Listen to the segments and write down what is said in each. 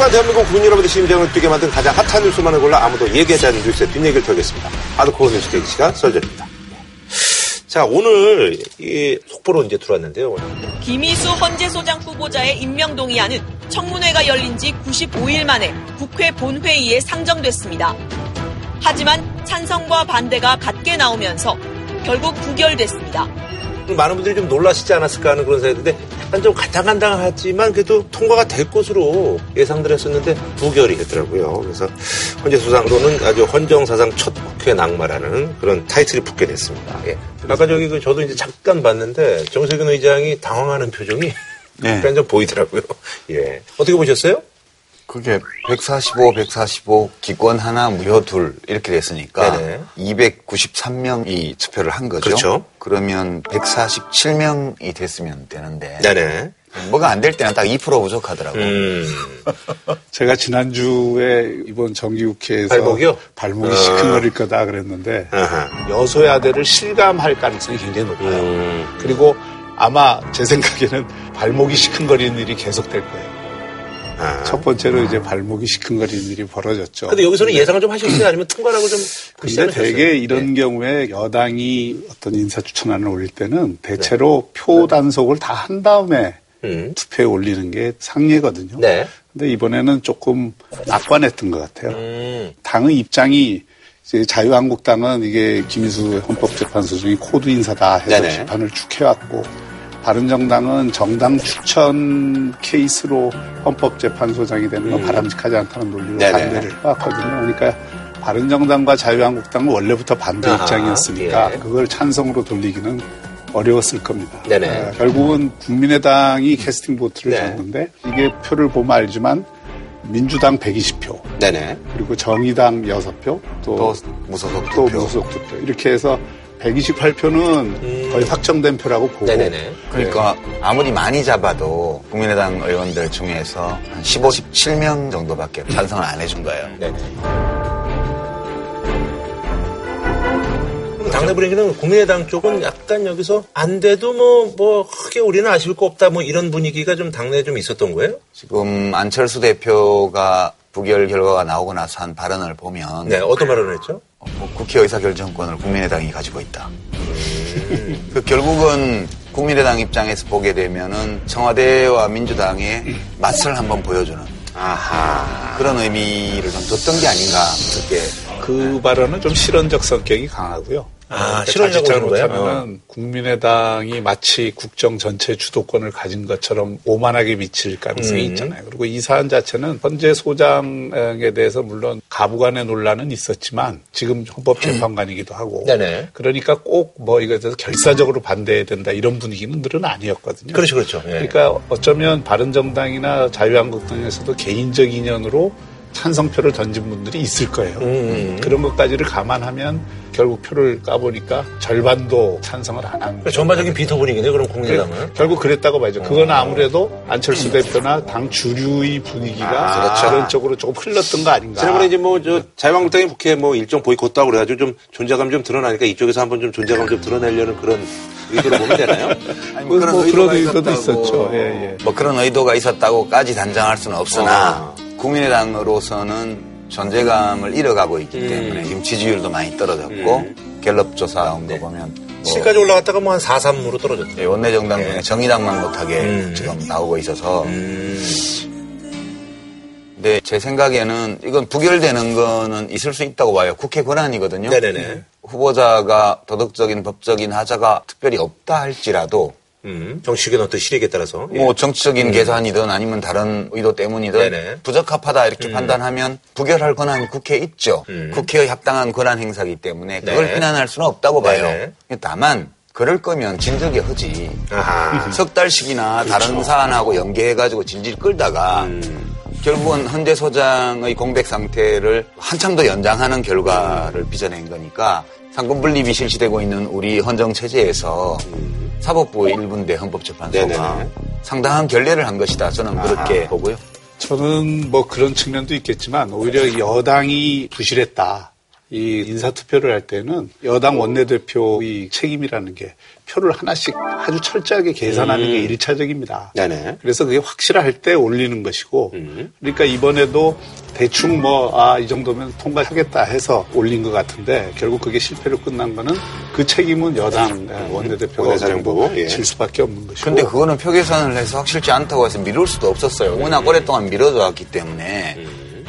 하지만 대한민국 국민 여러분의 심장을 뛰게 만든 가장 핫한 뉴스만을 골라 아무도 얘기하지 않는 뉴스의 뒷얘기를 털겠습니다. 하드코어 뉴스 대기 시간 썰전입니다. 자, 오늘 이 속보로 이제 들어왔는데요. 김희수 헌재소장 후보자의 임명 동의안은 청문회가 열린 지 95일 만에 국회 본회의에 상정됐습니다. 하지만 찬성과 반대가 같게 나오면서 결국 부결됐습니다. 많은 분들이 좀 놀라시지 않았을까 하는 그런 생각인데 좀 간당간당하지만 그래도 통과가 될 것으로 예상들 했었는데 부결이 됐더라고요. 그래서 헌재 수상으로는 아주 헌정사상 첫 국회 낙마라는 그런 타이틀이 붙게 됐습니다. 예. 아까 저기 그 저도 이제 잠깐 봤는데 정세균 의장이 당황하는 표정이 네. 약간 좀 보이더라고요. 예. 어떻게 보셨어요? 그게 145, 145 기권 하나 무효 둘 이렇게 됐으니까 네네. 293명이 투표를 한 거죠. 그렇죠. 그러면 147명이 됐으면 되는데 네네. 뭐가 안 될 때는 딱 2% 부족하더라고요. 음. 제가 지난주에 이번 정기국회에서 발목이요? 발목이 아. 시큰거릴 거다 그랬는데 아하. 여소야대를 실감할 가능성이 굉장히 높아요. 음. 그리고 아마 제 생각에는 발목이 시큰거리는 일이 계속될 거예요. 아. 첫 번째로 이제 발목이 시큰거리는 일이 벌어졌죠. 근데 여기서는 예상을 좀 하셨어요? 아니면 통과라고 좀 근데? 대개 이런 네. 경우에 여당이 어떤 인사 추천안을 올릴 때는 대체로 표 단속을 다 한 다음에 음. 투표에 올리는 게 상례거든요. 네. 근데 이번에는 조금 낙관했던 것 같아요. 음. 당의 입장이 이제 자유한국당은 이게 김이수 헌법재판소 중에 코드 인사다 해서 네네. 비판을 쭉 해왔고 바른정당은 정당 추천 케이스로 헌법재판소장이 되는 건 바람직하지 않다는 논리로 음. 네네. 반대를 해왔거든요. 그러니까 바른정당과 자유한국당은 원래부터 반대 아하, 입장이었으니까 예. 그걸 찬성으로 돌리기는 어려웠을 겁니다. 아, 결국은 국민의당이 캐스팅 보트를 네. 줬는데 이게 표를 보면 알지만 민주당 120표, 네네. 그리고 정의당 6표, 또 또, 무소속 또 투표. 무소속 투표. 이렇게 해서 128표는 거의 확정된 표라고 보고. 음. 네네네. 그러니까 아무리 많이 잡아도 국민의당 의원들 중에서 한 15, 17명 정도밖에 찬성을 안 해준 거예요. 네네. 당내 분위기는 국민의당 쪽은 약간 여기서 안 돼도 뭐, 뭐, 크게 우리는 아쉬울 거 없다 뭐 이런 분위기가 좀 당내에 좀 있었던 거예요? 지금 안철수 대표가 부결 결과가 나오고 나서 한 발언을 보면 네, 어떤 발언을 했죠? 뭐 국회 의사결정권을 국민의당이 가지고 있다. 그 결국은 국민의당 입장에서 보게 되면은 청와대와 민주당의 맛을 한번 보여주는 아하. 그런 의미를 좀 뒀던 게 아닌가 그렇게 그 발언은 좀 실언적 성격이 강하고요. 아, 자칫 하는 거예요? 잘못하면은 국민의당이 마치 국정 전체 주도권을 가진 것처럼 오만하게 미칠 가능성이 음. 있잖아요. 그리고 이 사안 자체는 헌재 소장에 대해서 물론 가부간의 논란은 있었지만 지금 헌법재판관이기도 하고 네네. 그러니까 꼭 뭐 이거에 대해서 결사적으로 반대해야 된다 이런 분위기는 늘은 아니었거든요. 그렇죠, 그렇죠. 예. 그러니까 어쩌면 바른정당이나 자유한국당에서도 개인적 인연으로 찬성표를 던진 분들이 있을 거예요. 음. 그런 것까지를 감안하면 결국 표를 까보니까 절반도 찬성을 안한 그러니까 거예요. 전반적인 비토 분위기네, 그럼 국민의당은. 결국 그랬다고 봐야죠. 그건 아무래도 안철수 대표나 당 주류의 분위기가 아, 그렇죠. 그런 쪽으로 조금 흘렀던 거 아닌가. 지난번에 이제 뭐, 저, 자유한국당이 국회 뭐 일정 보이콧다고 그래가지고 좀 존재감 좀 드러나니까 이쪽에서 한번 좀 존재감 좀 드러내려는 그런 의도로 보면 되나요? 아니, 뭐 그런 의도가 의도도 있었다고. 있었죠. 예, 예. 뭐 그런 의도가 있었다고까지 단정할 수는 없으나 아. 국민의당으로서는 존재감을 잃어가고 있기 음. 때문에 지금 지지율도 많이 떨어졌고 갤럽 조사 나온 거 보면 뭐 7까지 올라갔다가 뭐 한 4, 3으로 떨어졌죠. 예, 원내 정당 중에 정의당만 못하게 음. 지금 나오고 있어서 음. 근데 제 생각에는 이건 부결되는 거는 있을 수 있다고 봐요. 국회 권한이거든요. 네네네. 후보자가 도덕적인 법적인 하자가 특별히 없다 할지라도 음. 정치적인 어떤 실익에 따라서. 뭐 정치적인 계산이든 아니면 다른 의도 때문이든 음. 네네. 부적합하다 이렇게 판단하면 부결할 권한이 국회에 있죠. 음. 국회의 합당한 권한 행사기 때문에 그걸 네. 비난할 수는 없다고 봐요. 네네. 다만 그럴 거면 진즉에 하지. 아하. 석 달씩이나 다른 사안하고 연계해가지고 질질 끌다가 음. 결국은 헌재 소장의 공백 상태를 한참 더 연장하는 결과를 빚어낸 거니까 상권 분립이 실시되고 있는 우리 헌정 체제에서 사법부 1분대 헌법재판소가 네네네. 상당한 결례를 한 것이다. 저는 그렇게 보고요. 저는 뭐 그런 측면도 있겠지만 오히려 여당이 부실했다. 이 인사투표를 할 때는 여당 원내대표의 책임이라는 게 표를 하나씩 아주 철저하게 계산하는 게 일차적입니다. 네네. 그래서 그게 확실할 때 올리는 것이고, 음. 그러니까 이번에도 대충 뭐, 아, 이 정도면 통과하겠다 해서 올린 것 같은데, 결국 그게 실패로 끝난 거는 그 책임은 여당 원내대표가 원내사령부, 정도 예. 질 수밖에 없는 것이고. 근데 그거는 표 계산을 해서 확실치 않다고 해서 미룰 수도 없었어요. 워낙 오랫동안 미뤄져 왔기 때문에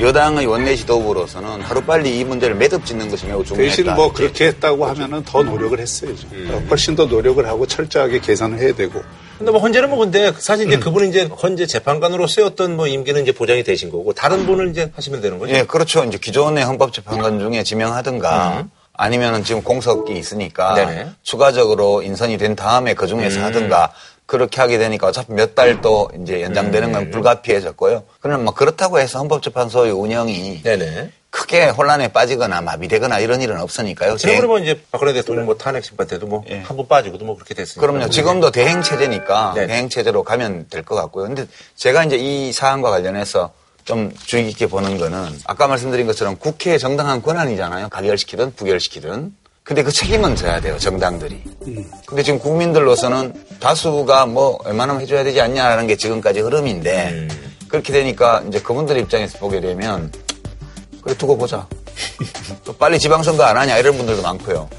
여당의 원내 지도부로서는 하루빨리 이 문제를 매듭 짓는 것이 매우 중요했다. 대신 뭐 그렇게 했다고 하면은 더 노력을 했어야죠. 어, 훨씬 더 노력을 하고 철저하게 계산을 해야 되고. 근데 뭐 헌재는 뭐 근데 사실 이제 그분은 이제 헌재 재판관으로서의 어떤 뭐 임기는 이제 보장이 되신 거고 다른 분을 이제 하시면 되는 거죠. 예, 그렇죠. 이제 기존의 헌법재판관 중에 지명하든가 아니면은 지금 공석이 있으니까 네네. 추가적으로 인선이 된 다음에 그 중에서 하든가 그렇게 하게 되니까 어차피 몇 달 또 이제 연장되는 건 불가피해졌고요. 그러나 뭐 그렇다고 해서 헌법재판소의 운영이 네네. 크게 혼란에 빠지거나 마비되거나 이런 일은 없으니까요. 지난번에 대행- 뭐 이제 박근혜 대통령 뭐 탄핵 심판 때도 뭐 예. 한번 빠지고도 뭐 그렇게 됐으니까. 그럼요. 지금도 대행 체제니까 네. 대행 체제로 가면 될 것 같고요. 근데 제가 이제 이 사안과 관련해서 좀 주의 깊게 보는 거는 아까 말씀드린 것처럼 국회의 정당한 권한이잖아요. 가결시키든 부결시키든. 근데 그 책임은 져야 돼요. 정당들이. 근데 지금 국민들로서는 다수가 뭐 웬만하면 해줘야 되지 않냐라는 게 지금까지 흐름인데 그렇게 되니까 이제 그분들 입장에서 보게 되면 그래 두고 보자. 또 빨리 지방선거 안 하냐 이런 분들도 많고요.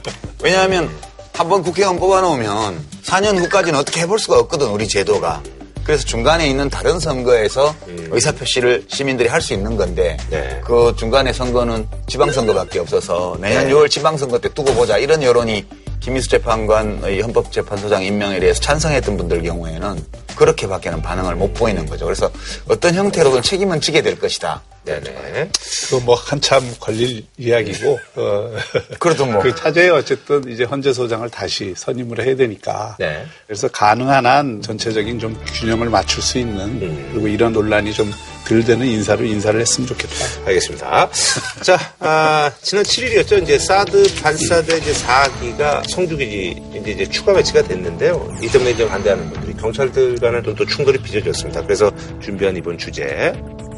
왜냐하면 한번 국회의원 뽑아놓으면 4년 후까지는 어떻게 해볼 수가 없거든 우리 제도가. 그래서 중간에 있는 다른 선거에서 의사표시를 시민들이 할 수 있는 건데 네. 그 중간에 선거는 지방선거밖에 없어서 내년 네. 6월 지방선거 때 두고 보자 이런 여론이 김희수 재판관의 헌법재판소장 임명에 대해서 찬성했던 분들 경우에는 그렇게밖에는 반응을 못 보이는 거죠. 그래서 어떤 형태로든 책임은 지게 될 것이다. 네네. 그뭐 한참 걸릴 이야기고 어, 그래도 뭐. 그 차제에 어쨌든 이제 헌재 소장을 다시 선임을 해야 되니까 네. 그래서 가능한 한 전체적인 좀 균형을 맞출 수 있는 그리고 이런 논란이 좀 덜 되는 인사로 인사를 했으면 좋겠다. 알겠습니다. 자, 아, 지난 7일이었죠. 이제 사드 반사대 이제 4기가 성주기지 이제, 이제 추가 배치가 됐는데요. 이 때문에 이제 반대하는 분들이 경찰들 간에 또, 또 충돌이 빚어졌습니다. 그래서 준비한 이번 주제.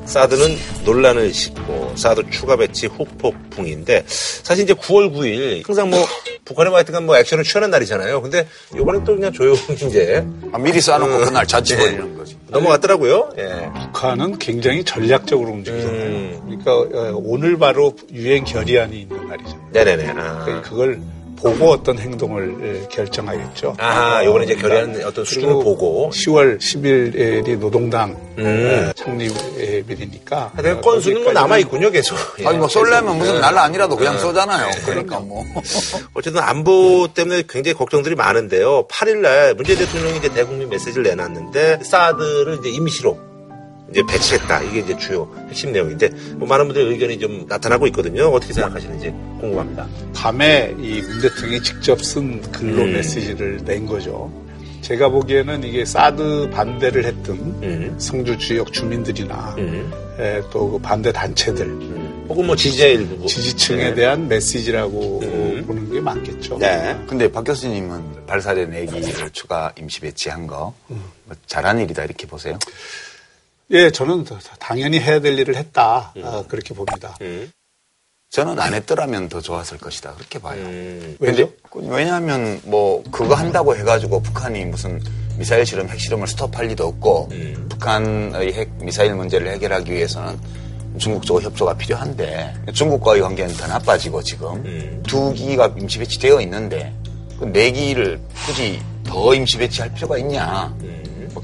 사드는 논란을 싣고 사드 추가 배치 후폭풍인데 사실 이제 9월 9일 항상 뭐 북한의 뭐 하여튼간 뭐 액션을 취하는 날이잖아요. 근데 이번엔 또 그냥 조용히 이제 아, 미리 쌓아놓고 음. 그날 자치 네. 벌이는 거지. 넘어갔더라고요. 예. 북한은 굉장히 전략적으로 움직이잖아요. 음. 그러니까 어, 오늘 바로 유엔 결의안이 있는 날이잖아요. 네네네. 아. 그러니까 그걸 보고 어떤 행동을 에, 결정하겠죠. 아하, 요번에 이제 결의안 어떤 수준을 보고. 10월 10일이 노동당 음. 에, 창립일이니까 하여튼 건수는 뭐 남아있군요, 계속. 예. 아니 뭐 쏠려면 무슨 네. 날 아니라도 그냥 네. 쏘잖아요. 그러니까 뭐. 어쨌든 안보 때문에 굉장히 걱정들이 많은데요. 8일날 문재인 대통령이 이제 대국민 메시지를 내놨는데 사드를 이제 임시로 이제 배치했다. 이게 이제 주요 핵심 내용인데 뭐 많은 분들의 의견이 좀 나타나고 있거든요. 어떻게 생각하시는지 궁금합니다. 밤에 이 문 대통령이 직접 쓴 글로 음. 메시지를 낸 거죠. 제가 보기에는 이게 사드 반대를 했던 음. 성주 지역 주민들이나 음. 또그 반대 단체들 혹은 뭐 지지자 일부. 지지층에 네. 대한 메시지라고 음. 보는 게 맞겠죠. 네. 근데 박 교수님은 발사대 내기를 추가 임시 배치한 거 음. 뭐 잘한 일이다 이렇게 보세요? 예, 저는 다- 당연히 해야 될 일을 했다 아, 그렇게 봅니다. 음. 저는 안 했더라면 더 좋았을 것이다 그렇게 봐요. 음. 왜죠? 근데 왜냐하면 뭐 그거 한다고 해가지고 북한이 무슨 미사일 실험, 핵 실험을 스톱할 리도 없고 음. 북한의 핵 미사일 문제를 해결하기 위해서는 중국적 협조가 필요한데 중국과의 관계는 더 나빠지고 지금 음. 두 기가 임시 배치되어 있는데 그 네 기를 굳이 더 임시 배치할 필요가 있냐 음. 뭐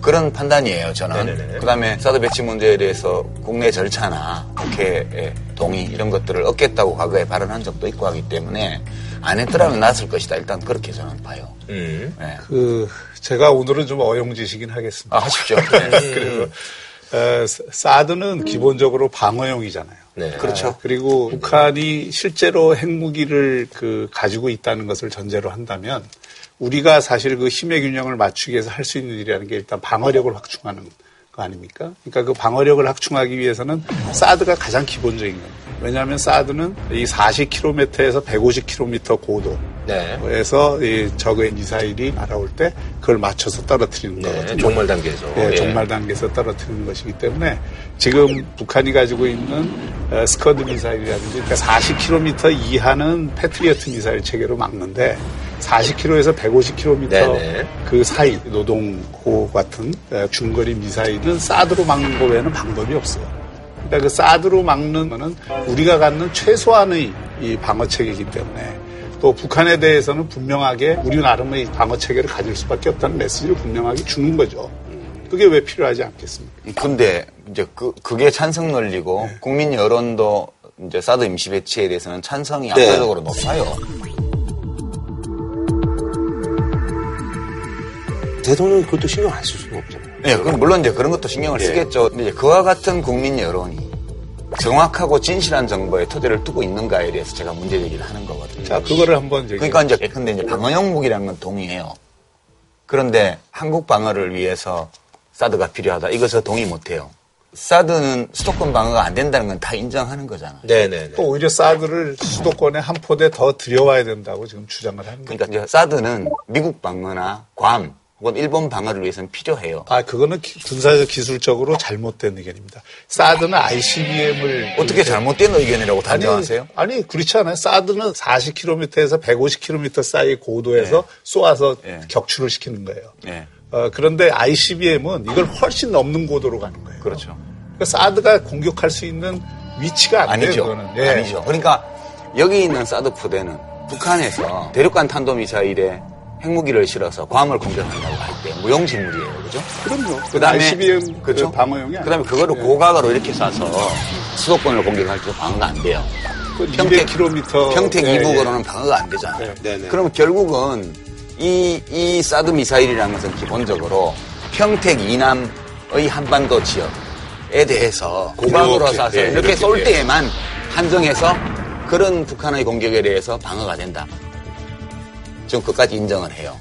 그런 판단이에요 저는 네네네. 그다음에 사드 배치 문제에 대해서 국내 절차나 국회의 동의 이런 것들을 얻겠다고 과거에 발언한 적도 있고 하기 때문에 안 했더라면 나았을 것이다 일단 그렇게 저는 봐요 음. 네. 그 제가 오늘은 좀 어용지시긴 하겠습니다. 아 하십시오 네. 그리고 어, 사드는 기본적으로 방어용이잖아요. 네. 그렇죠. 그리고 북한이 실제로 핵무기를 그 가지고 있다는 것을 전제로 한다면 우리가 사실 그 힘의 균형을 맞추기 위해서 할 수 있는 일이라는 게 일단 방어력을 확충하는 거 아닙니까? 그러니까 그 방어력을 확충하기 위해서는 사드가 가장 기본적인 겁니다. 왜냐하면 사드는 이 40km에서 150km 고도 네. 에서 이 적의 미사일이 날아올 때 그걸 맞춰서 떨어뜨리는 네. 거거든요. 종말 단계에서. 예, 예. 종말 단계에서 떨어뜨리는 것이기 때문에 지금 북한이 가지고 있는 어, 스커드 미사일이라든지 그러니까 40km 이하는 패트리어트 미사일 체계로 막는데 40km에서 150km 네네. 그 사이 노동호 같은 어, 중거리 미사일은 사드로 막는 거 외에는 방법이 없어요. 그러니까 그 사드로 막는 거는 우리가 갖는 최소한의 이 방어 체계이기 때문에 또 북한에 대해서는 분명하게 우리 나름의 방어 체계를 가질 수밖에 없다는 메시지를 분명하게 주는 거죠. 그게 왜 필요하지 않겠습니까? 근데 이제 그, 그게 찬성 논리고 네. 국민 여론도 이제 사드 임시 배치에 대해서는 찬성이 네. 압도적으로 높아요. 대통령이 그것도 신경 안 쓸 수는 없잖아요. 네, 그럼 물론 이제 그런 것도 신경을 예. 쓰겠죠. 근데 이제 그와 같은 국민 여론이 정확하고 진실한 정보에 토대를 두고 있는가에 대해서 제가 문제 제기를 하는 거거든요. 자, 그거를 한번 저기 그러니까 이제 근데 이제 방어용 무기라는 건 동의해요. 그런데 한국 방어를 위해서 사드가 필요하다. 저 동의 못 해요. 사드는 수도권 방어가 안 된다는 건 다 인정하는 거잖아요. 네네네. 또 오히려 사드를 수도권에 한 포대 더 들여와야 된다고 지금 주장을 하는 거예요. 그러니까 이제 사드는 미국 방어나 괌 혹은 일본 방어를 위해서는 필요해요. 아, 그거는 기- 군사적 기술적으로 잘못된 의견입니다. 사드는 ICBM을 어떻게 잘못된 의견이라고 단정하세요? 아니, 아니, 그렇지 않아요. 사드는 40km에서 150km 사이 고도에서 쏘아서 네. 격추를 시키는 거예요. 네, 어, 그런데 ICBM은 이걸 훨씬 넘는 고도로 가는 거예요. 그렇죠. 그러니까 사드가 공격할 수 있는 위치가 안 돼요. 아니죠. 그거는. 예. 아니죠. 그러니까 여기 있는 사드 포대는 북한에서 대륙간 탄도미사일에 핵무기를 실어서 괌을 공격한다고 할 때 무용지물이에요. 그죠? 그럼요. 그다음에 ICBM 그렇죠? 방어용이 아니에요. 그다음에 그거를 예. 고각으로 이렇게 쏴서 수도권을 공격할 때도 방어가 안 돼요. 그 200km 평택 예, 이북으로는 방어가 안 되잖아요. 네, 네. 그러면 결국은 이, 이 사드 미사일이라는 것은 기본적으로 평택 이남의 한반도 지역에 대해서 고각으로 쏴서 예, 이렇게 이렇게, 쏠 예. 때에만 한정해서 그런 북한의 공격에 대해서 방어가 된다. 좀 그까지 인정을 해요.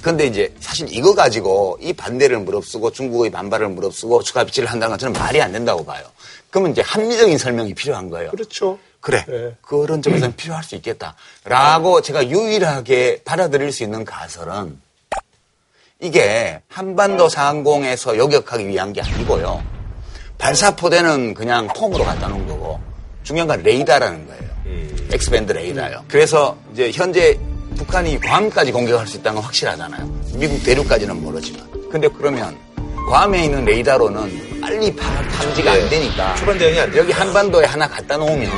근데 이제 사실 이거 가지고 이 반대를 무릅쓰고 중국의 반발을 무릅쓰고 추가 비치를 한다는 건 저는 말이 안 된다고 봐요. 그러면 이제 합리적인 설명이 필요한 거예요. 그렇죠. 그래. 네. 그런 점에서는 필요할 수 있겠다. 라고 제가 유일하게 받아들일 수 있는 가설은 이게 한반도 상공에서 요격하기 위한 게 아니고요. 발사포대는 그냥 폼으로 갖다 놓은 거고 중요한 건 레이더라는 거예요. X-band 레이더요. 그래서 이제 현재 북한이 괌까지 공격할 수 있다는 건 확실하잖아요. 미국 대륙까지는 모르지만. 근데 그러면 괌에 있는 레이더로는 빨리 파- 탐지가 안 되니까 초반 대응이 안. 여기 한반도에 하나 갖다 놓으면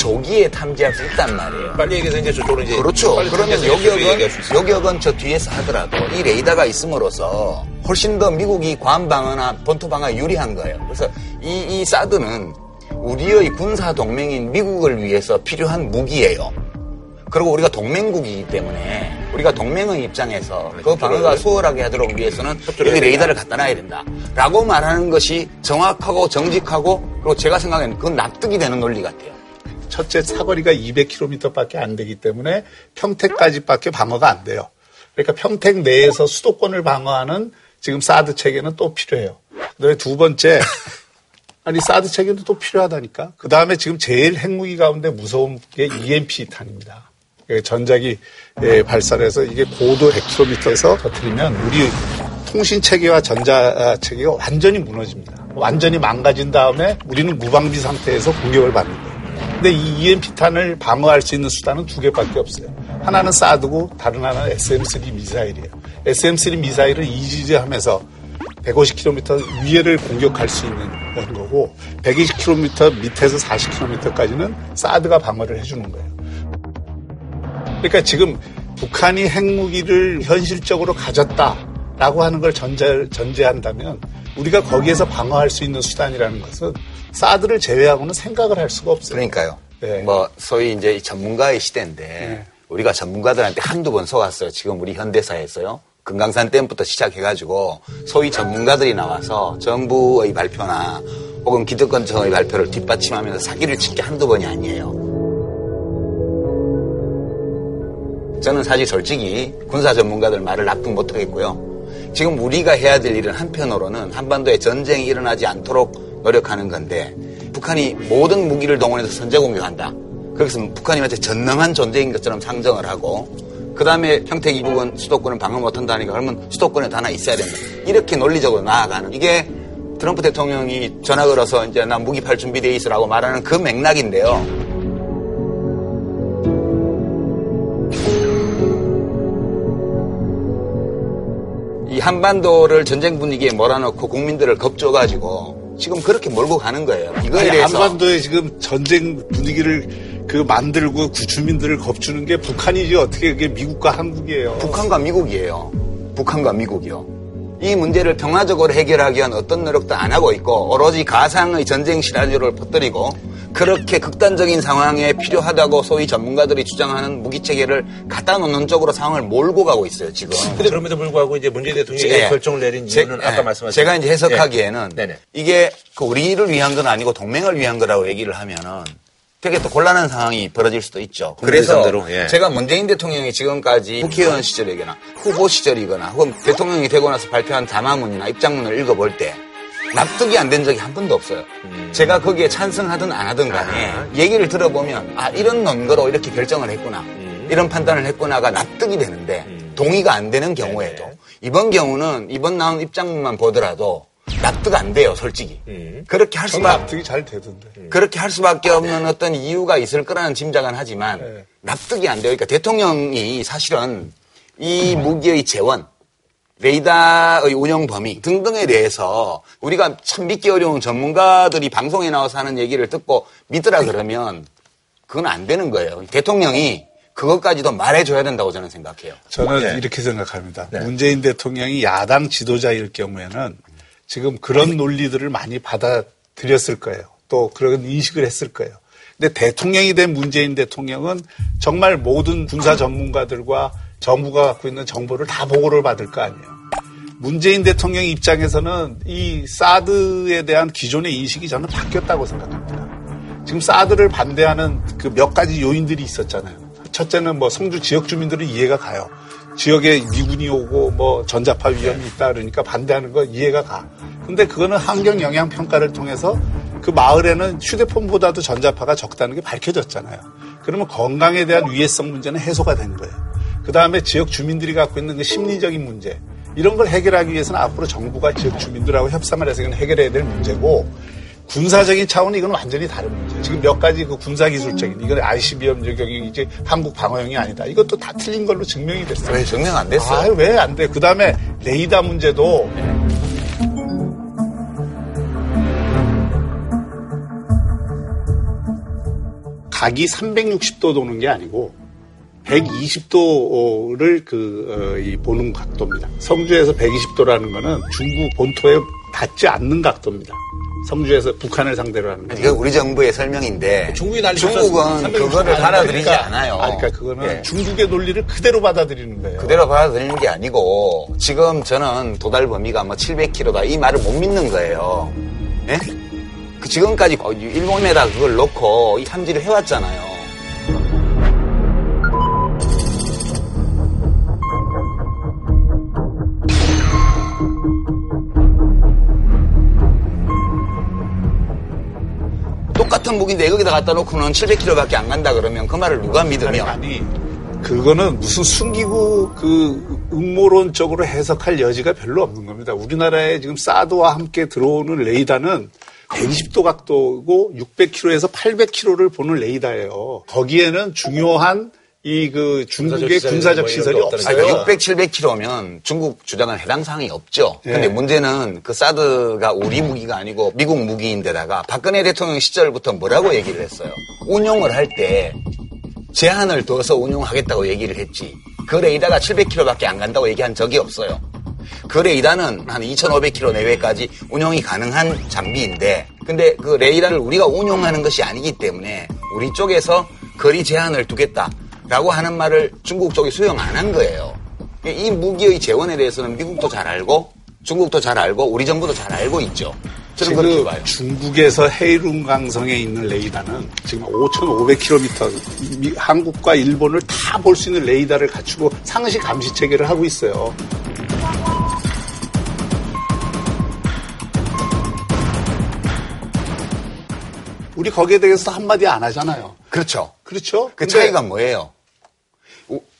조기에 탐지할 수 있단 말이에요. 빨리 얘기해서 이제 저쪽으로 이제. 그렇죠. 그러면 있어요. 요격은 저 뒤에서 하더라도 이 레이더가 있음으로써 훨씬 더 미국이 괌 방어나 본토 방어에 유리한 거예요. 그래서 이, 이 사드는 우리의 군사 동맹인 미국을 위해서 필요한 무기예요. 그리고 우리가 동맹국이기 때문에 우리가 동맹의 입장에서 그 방어가 수월하게 하도록 위해서는 여기 레이더를 갖다 놔야 된다. 라고 말하는 것이 정확하고 정직하고 그리고 제가 생각에는 그건 납득이 되는 논리 같아요. 첫째 사거리가 200km밖에 안 되기 때문에 평택까지밖에 방어가 안 돼요. 그러니까 평택 내에서 수도권을 방어하는 지금 사드 체계는 또 필요해요. 그다음에 두 번째 아니 사드 체계도 또 필요하다니까. 그 다음에 지금 제일 핵무기 가운데 무서운 게 EMP 탄입니다. 예, 전자기 예, 발사를 해서 이게 고도 100km에서 터뜨리면 우리 통신 체계와 전자 체계가 완전히 무너집니다. 완전히 망가진 다음에 우리는 무방비 상태에서 공격을 받는 거예요. 근데 이 EMP탄을 방어할 수 있는 수단은 두 개밖에 없어요. 하나는 사드고 다른 하나는 SM-3 미사일이에요. SM-3 미사일을 이지지하면서 150km 위에를 공격할 수 있는 거고 120km 밑에서 40km까지는 사드가 방어를 해주는 거예요. 그러니까 지금 북한이 핵무기를 현실적으로 가졌다라고 하는 걸 전제, 전제한다면 우리가 거기에서 방어할 수 있는 수단이라는 것은 사드를 제외하고는 생각을 할 수가 없어요. 그러니까요. 네. 뭐 소위 이제 이 전문가의 시대인데 네. 우리가 전문가들한테 한두 번 속았어요. 지금 우리 현대사에서요. 금강산 댐부터 시작해가지고 소위 전문가들이 나와서 정부의 발표나 혹은 기득권청의 발표를 뒷받침하면서 사기를 친 게 한두 번이 아니에요. 저는 사실 솔직히 군사 전문가들 말을 나쁜 못하겠고요. 지금 우리가 해야 될 일은 한편으로는 한반도에 전쟁이 일어나지 않도록 노력하는 건데 북한이 모든 무기를 동원해서 선제 공격한다. 그래서 북한이 마치 전능한 존재인 것처럼 상정을 하고 그 다음에 평택 이북은 수도권을 방어 못한다니까 그러면 수도권에 다 하나 있어야 된다. 이렇게 논리적으로 나아가는 이게 트럼프 대통령이 전화 걸어서 이제 나 무기 팔 준비돼 있으라고 말하는 그 맥락인데요. 이 한반도를 전쟁 분위기에 몰아넣고 국민들을 겁줘가지고 지금 그렇게 몰고 가는 거예요. 이거에 아니, 대해서 한반도에 지금 전쟁 분위기를 그 만들고 구 주민들을 겁주는 게 북한이지 어떻게 그게 미국과 한국이에요. 북한과 미국이에요. 북한과 미국이요. 이 문제를 평화적으로 해결하기 위한 어떤 노력도 안 하고 있고 오로지 가상의 전쟁 시나리오를 퍼뜨리고 그렇게 극단적인 상황에 필요하다고 소위 전문가들이 주장하는 무기 체계를 갖다 놓는 쪽으로 상황을 몰고 가고 있어요 지금. 근데 그럼에도 불구하고 이제 문재인 대통령이 예. 결정을 내린 제- 이유는 예. 아까 말씀하신 제가 이제 해석하기에는 예. 네네. 이게 그 우리를 위한 건 아니고 동맹을 위한 거라고 얘기를 하면은 되게 또 곤란한 상황이 벌어질 수도 있죠. 그래서 예. 제가 문재인 대통령이 지금까지 국회의원 시절이거나 후보 시절이거나 혹은 대통령이 되고 나서 발표한 담화문이나 입장문을 읽어볼 때 납득이 안 된 적이 한 번도 없어요. 제가 거기에 찬성하든 안 하든 간에 아. 얘기를 들어보면 아 이런 논거로 이렇게 결정을 했구나 이런 판단을 했구나가 납득이 되는데 동의가 안 되는 경우에도 네네. 이번 경우는 이번 나온 입장문만 보더라도 납득 안 돼요 솔직히 음. 그렇게 할전 수밖에 납득이 잘 되던데. 그렇게 할 수밖에 없는 어떤 이유가 있을 거라는 짐작은 하지만 네. 납득이 안 돼요. 그러니까 대통령이 사실은 이 무기의 재원, 레이더의 운영 범위 등등에 대해서 우리가 참 믿기 어려운 전문가들이 방송에 나와서 하는 얘기를 듣고 믿으라 그러면 그건 안 되는 거예요. 대통령이 그것까지도 말해줘야 된다고 저는 생각해요. 저는 네. 이렇게 생각합니다. 네. 문재인 대통령이 야당 지도자일 경우에는 지금 그런 논리들을 많이 받아들였을 거예요. 또 그런 인식을 했을 거예요. 근데 대통령이 된 문재인 대통령은 정말 모든 군사 전문가들과 정부가 갖고 있는 정보를 다 보고를 받을 거 아니에요. 문재인 대통령 입장에서는 이 사드에 대한 기존의 인식이 저는 바뀌었다고 생각합니다. 지금 사드를 반대하는 그 몇 가지 요인들이 있었잖아요. 첫째는 뭐 성주 지역 주민들은 이해가 가요. 지역에 미군이 오고 뭐 전자파 위험이 있다 그러니까 반대하는 거 이해가 가. 근데 그거는 환경 영향 평가를 통해서 그 마을에는 휴대폰보다도 전자파가 적다는 게 밝혀졌잖아요. 그러면 건강에 대한 위해성 문제는 해소가 된 거예요. 그 다음에 지역 주민들이 갖고 있는 그 심리적인 문제 이런 걸 해결하기 위해서는 앞으로 정부가 지역 주민들하고 협상을 해서 해결해야 될 문제고 군사적인 차원은 이건 완전히 다른 문제. 지금 몇 가지 그 군사 기술적인 이건 ICBM 저격이 이제 한국 방어용이 아니다. 이것도 다 틀린 걸로 증명이 됐어요. 왜 증명 안 됐어요? 아, 왜 안 돼? 그 다음에 레이더 문제도 각이 360도 도는 게 아니고 120도를 그, 어, 이 보는 각도입니다. 성주에서 120도라는 거는 중국 본토에 닿지 않는 각도입니다. 성주에서 북한을 상대로 하는 거. 이거 우리 정부의 설명인데 중국이 난리 중국은. 그거를 받아들이지 그러니까, 않아요. 아, 그러니까 그거는 예. 중국의 논리를 그대로 받아들이는 거예요. 그대로 받아들이는 게 아니고 지금 저는 도달 범위가 뭐 700km다 이 말을 못 믿는 거예요. 예? 그 지금까지 어, 일본에다 그걸 놓고 이 탐지를 해왔잖아요. 똑같은 무기인데 여기다 갖다 놓고는 700km밖에 안 간다 그러면 그 말을 누가 믿으며 아니, 그거는 무슨 숨기고 그 음모론적으로 해석할 여지가 별로 없는 겁니다. 우리나라에 지금 사드와 함께 들어오는 레이더는 120도 각도고 600km에서 800km를 보는 레이더예요. 거기에는 중요한 이 그 중국의 군사적 군사적 시설이 시설이 뭐게 없어요. 그러니까 600, 700km면 중국 주장은 해당 사항이 없죠. 예. 근데 문제는 그 사드가 우리 무기가 아니고 미국 무기인데다가 박근혜 대통령 시절부터 뭐라고 얘기를 했어요. 운용을 할 때 제한을 둬서 운용하겠다고 얘기를 했지. 그 레이더가 700km밖에 안 간다고 얘기한 적이 없어요. 그 레이더는 한 2,500km 내외까지 운용이 가능한 장비인데, 근데 그 레이더를 우리가 운용하는 것이 아니기 때문에 우리 쪽에서 거리 제한을 두겠다 라고 하는 말을 중국 쪽이 수용 안 한 거예요. 이 무기의 재원에 대해서는 미국도 잘 알고 중국도 잘 알고 우리 정부도 잘 알고 있죠. 저는 그렇게 봐요. 중국에서 헤이룽 강성에 있는 레이더는 지금 5,500km 미- 한국과 일본을 다 볼 수 있는 레이더를 갖추고 상시 감시 체계를 하고 있어요. 우리 거기에 대해서 한마디 안 하잖아요. 그렇죠. 그렇죠? 그 차이가 뭐예요?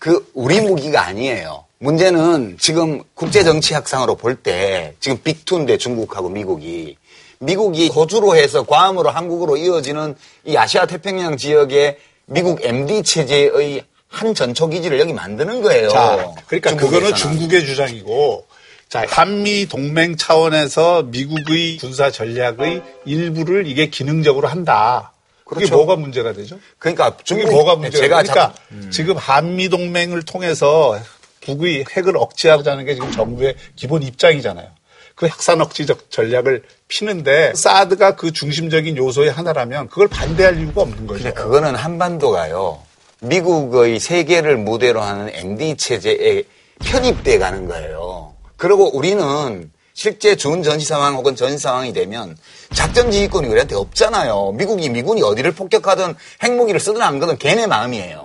우- 그 우리 무기가 아니에요. 문제는 지금 국제 정치 학상으로 볼 때 지금 빅투인데 중국하고 미국이 미국이 호주로 해서 괌으로 한국으로 이어지는 이 아시아 태평양 지역의 미국 MD 체제의 한 전초 기지를 여기 만드는 거예요. 자, 그러니까 그거는 중국에서는. 중국의 주장이고, 자, 한미 동맹 차원에서 미국의 군사 전략의 일부를 이게 기능적으로 한다. 그게 그렇죠. 뭐가 문제가 되죠? 그러니까 중국이 중국 뭐가 문제가 제가 그러니까 자꾸- 지금 한미 동맹을 통해서 북의 핵을 억제하자는 게 지금 정부의 기본 입장이잖아요. 그 핵산 억지적 전략을 피는데 사드가 그 중심적인 요소의 하나라면 그걸 반대할 이유가 없는 거죠. 근데 그거는 한반도가요. 미국의 세계를 무대로 하는 MD 체제에 편입돼 가는 거예요. 그리고 우리는 실제 준 전시 상황 혹은 전시 상황이 되면 작전 지휘권이 우리한테 없잖아요. 미국이 미군이 어디를 폭격하든 핵무기를 쓰든 안 거든 걔네 마음이에요.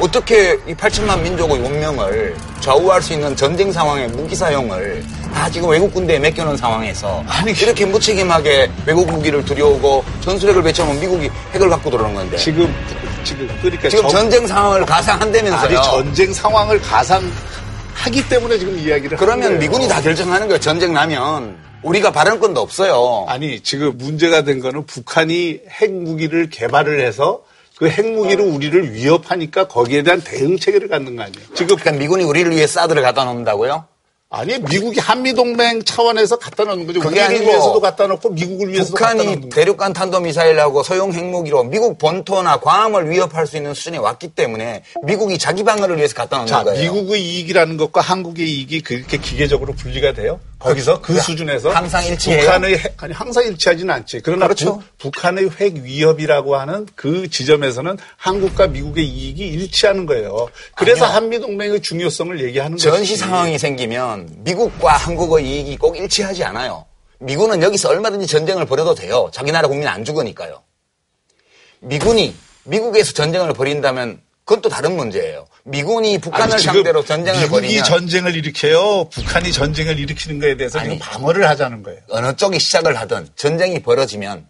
어떻게 이 8천만 민족의 운명을 좌우할 수 있는 전쟁 상황의 무기 사용을 다 지금 외국 군대에 맡겨놓은 상황에서 이렇게 무책임하게 외국 무기를 들여오고 전술핵을 배치하면 미국이 핵을 갖고 들어오는 건데 지금 지금 그러니까 지금 정- 전쟁 상황을 가상한다면서요. 아니 전쟁 상황을 가상 하기 때문에 지금 이야기를 그러면. 미군이 다 결정하는 거예요. 전쟁 나면 우리가 발언권도 없어요. 아니 지금 문제가 된 거는 북한이 핵무기를 개발을 해서 그 핵무기로 우리를 위협하니까 거기에 대한 대응 체계를 갖는 거 아니에요. 지금 그러니까 미군이 우리를 위해 사드를 갖다 놓는다고요? 아니 미국이 한미 동맹 차원에서 갖다 놓는 거죠. 그게 우리를 아니고 위해서도 갖다 놓고 미국을 위해서도 갖다 놓는 북한이. 대륙간 탄도 미사일하고 소형 핵무기로 미국 본토나 괌을 위협할 수 있는 수준에 왔기 때문에 미국이 자기 방어를 위해서 갖다 놓는 자, 거예요. 미국의 이익이라는 것과 한국의 이익이 그렇게 기계적으로 분리가 돼요? 거기서 그, 수준에서 항상 일치해요? 북한의 핵, 아니 항상 일치하지는 않지. 그러나 그렇죠. 북, 한의 핵 위협이라고 하는 그 지점에서는 한국과 미국의 이익이 일치하는 거예요. 그래서 아니요. 한미 동맹의 중요성을 얘기하는 거죠. 전시 상황이 생기면 미국과 한국의 이익이 꼭 일치하지 않아요. 미군은 여기서 얼마든지 전쟁을 벌여도 돼요. 자기 나라 국민 안 죽으니까요. 미군이 미국에서 전쟁을 벌인다면 그건 또 다른 문제예요. 미군이 북한을 아니, 상대로 전쟁을 미국이 벌이면 전쟁을 일으켜요. 북한이 전쟁을 일으키는 거에 대해서 아니. 지금 방어를 하자는 거예요. 어느 쪽이 시작을 하든 전쟁이 벌어지면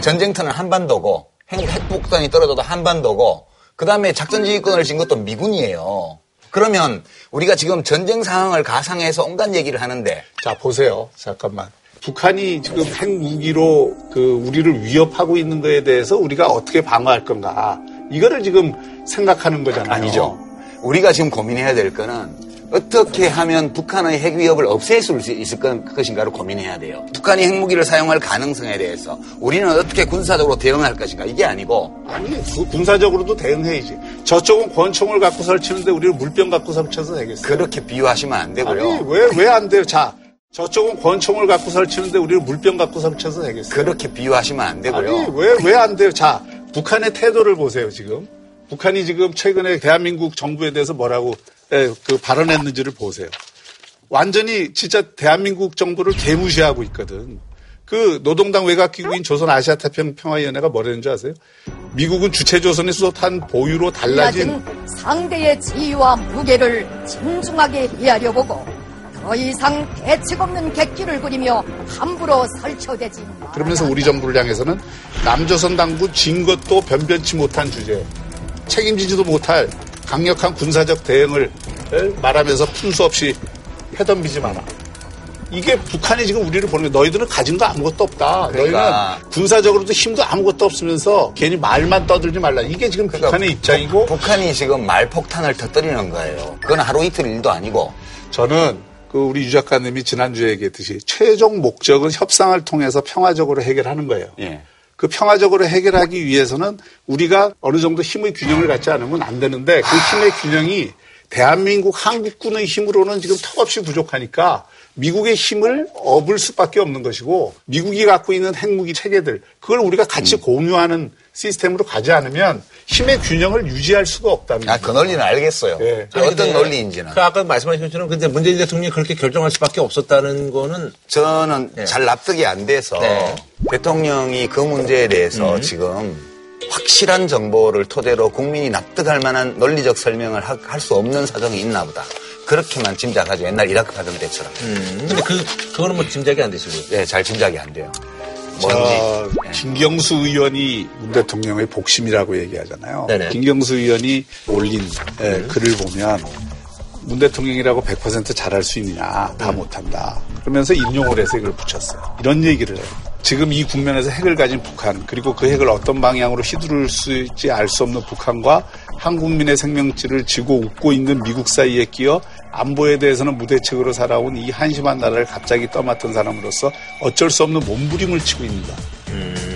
전쟁터는 한반도고 핵, 핵폭탄이 떨어져도 한반도고 그 다음에 작전지휘권을 진 것도 미군이에요. 그러면 우리가 지금 전쟁 상황을 가상해서 온갖 얘기를 하는데 자, 보세요. 잠깐만. 북한이 지금 핵무기로 그 우리를 위협하고 있는 거에 대해서 우리가 어떻게 방어할 건가. 이거를 지금 생각하는 거잖아요. 아니죠. 우리가 지금 고민해야 될 거는 어떻게 하면 북한의 핵 위협을 없앨 수 있을 건- 것인가를 고민해야 돼요. 북한이 핵무기를 사용할 가능성에 대해서 우리는 어떻게 군사적으로 대응할 것인가 이게 아니고 아니, 그 군사적으로도 대응해야지. 저쪽은 권총을 갖고 설치는데 우리는 물병 갖고 설쳐서 되겠어요. 그렇게 비유하시면 안 되고요. 아니, 왜, 왜 안 돼요? 자, 저쪽은 권총을 갖고 설치는데 우리는 물병 갖고 설쳐서 되겠어요. 그렇게 비유하시면 안 되고요. 아니, 왜, 왜 안 돼요? 자, 북한의 태도를 보세요, 지금. 북한이 지금 최근에 대한민국 정부에 대해서 뭐라고 예, 그 발언했는지를 보세요. 완전히 진짜 대한민국 정부를 개무시하고 있거든. 그 노동당 외곽기구인 조선 아시아 태평 평화위원회가 뭐라는 줄 아세요? 미국은 주체 조선이 수소탄 보유로 달라진 상대의 지위와 무게를 진중하게 헤아려 보고 더 이상 대책 없는 객기를 부리며 함부로 설쳐대지 마. 그러면서 우리 정부를 향해서는 남조선 당국 진 것도 변변치 못한 주제, 책임지지도 못할 강력한 군사적 대응을 말하면서 푼수 없이 해덤비지 마라. 이게 북한이 지금 우리를 보는 게 너희들은 가진 거 아무것도 없다. 그러니까. 너희는 군사적으로도 힘도 아무것도 없으면서 괜히 말만 떠들지 말라. 이게 지금 그러니까 북한의 입장이고 북- 북한이 지금 말폭탄을 터뜨리는 거예요. 그건 하루 이틀 일도 아니고 저는 그 우리 유 작가님이 지난주에 얘기했듯이 최종 목적은 협상을 통해서 평화적으로 해결하는 거예요. 예. 그 평화적으로 해결하기 위해서는 우리가 어느 정도 힘의 균형을 갖지 않으면 안 되는데 그 힘의 균형이 대한민국 한국군의 힘으로는 지금 턱없이 부족하니까 미국의 힘을 업을 수밖에 없는 것이고 미국이 갖고 있는 핵무기 체계들 그걸 우리가 같이 공유하는 시스템으로 가지 않으면 힘의 균형을 유지할 수가 없다는 아, 그 논리는 알겠어요. 예. 그 어떤 논리인지는. 그 아까 말씀하신 것처럼 근데 문재인 대통령이 그렇게 결정할 수밖에 없었다는 거는 저는 네. 잘 납득이 안 돼서 네. 대통령이 그 문제에 대해서 지금 확실한 정보를 토대로 국민이 납득할 만한 논리적 설명을 할 수 없는 사정이 있나 보다. 그렇게만 짐작하죠. 옛날 이라크 파동 때처럼. 음, 근데 그 그거는 뭐 짐작이 안 되시고요. 네, 잘 짐작이 안 돼요. 뭔지. 저, 네. 김경수 의원이 문 대통령의 복심이라고 얘기하잖아요. 네네. 김경수 의원이 올린 예, 글을 보면 문 대통령이라고 100% 잘할 수 있느냐 다 음. 못한다 그러면서 인용을 해서 이걸 붙였어요 이런 얘기를 해요 지금 이 국면에서 핵을 가진 북한 그리고 그 핵을 어떤 방향으로 휘두를 수 있지 알 수 없는 북한과 한국민의 생명줄을 쥐고 웃고 있는 미국 사이에 끼어 안보에 대해서는 무대책으로 살아온 이 한심한 나라를 갑자기 떠맡은 사람으로서 어쩔 수 없는 몸부림을 치고 있는다.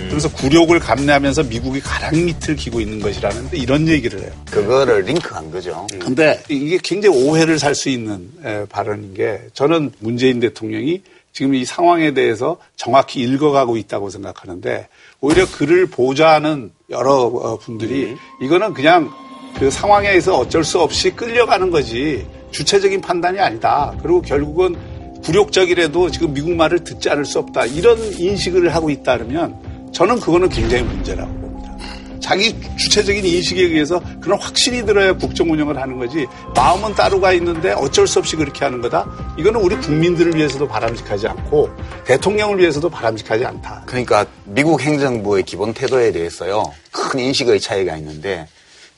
그래서 굴욕을 감내하면서 미국이 가랑 밑을 기고 있는 것이라는데 이런 얘기를 해요. 그거를 링크한 거죠. 근데 이게 굉장히 오해를 살 수 있는 에, 발언인 게 저는 문재인 대통령이 지금 이 상황에 대해서 정확히 읽어가고 있다고 생각하는데 오히려 그를 보좌하는 여러 어, 분들이 이거는 그냥 그 상황에서 어쩔 수 없이 끌려가는 거지 주체적인 판단이 아니다. 그리고 결국은 굴욕적이라도 지금 미국 말을 듣지 않을 수 없다. 이런 인식을 하고 있다면 저는 그거는 굉장히 문제라고 봅니다. 자기 주체적인 인식에 의해서 그런 확신이 들어야 국정 운영을 하는 거지 마음은 따로 가 있는데 어쩔 수 없이 그렇게 하는 거다. 이거는 우리 국민들을 위해서도 바람직하지 않고 대통령을 위해서도 바람직하지 않다. 그러니까 미국 행정부의 기본 태도에 대해서요 큰 인식의 차이가 있는데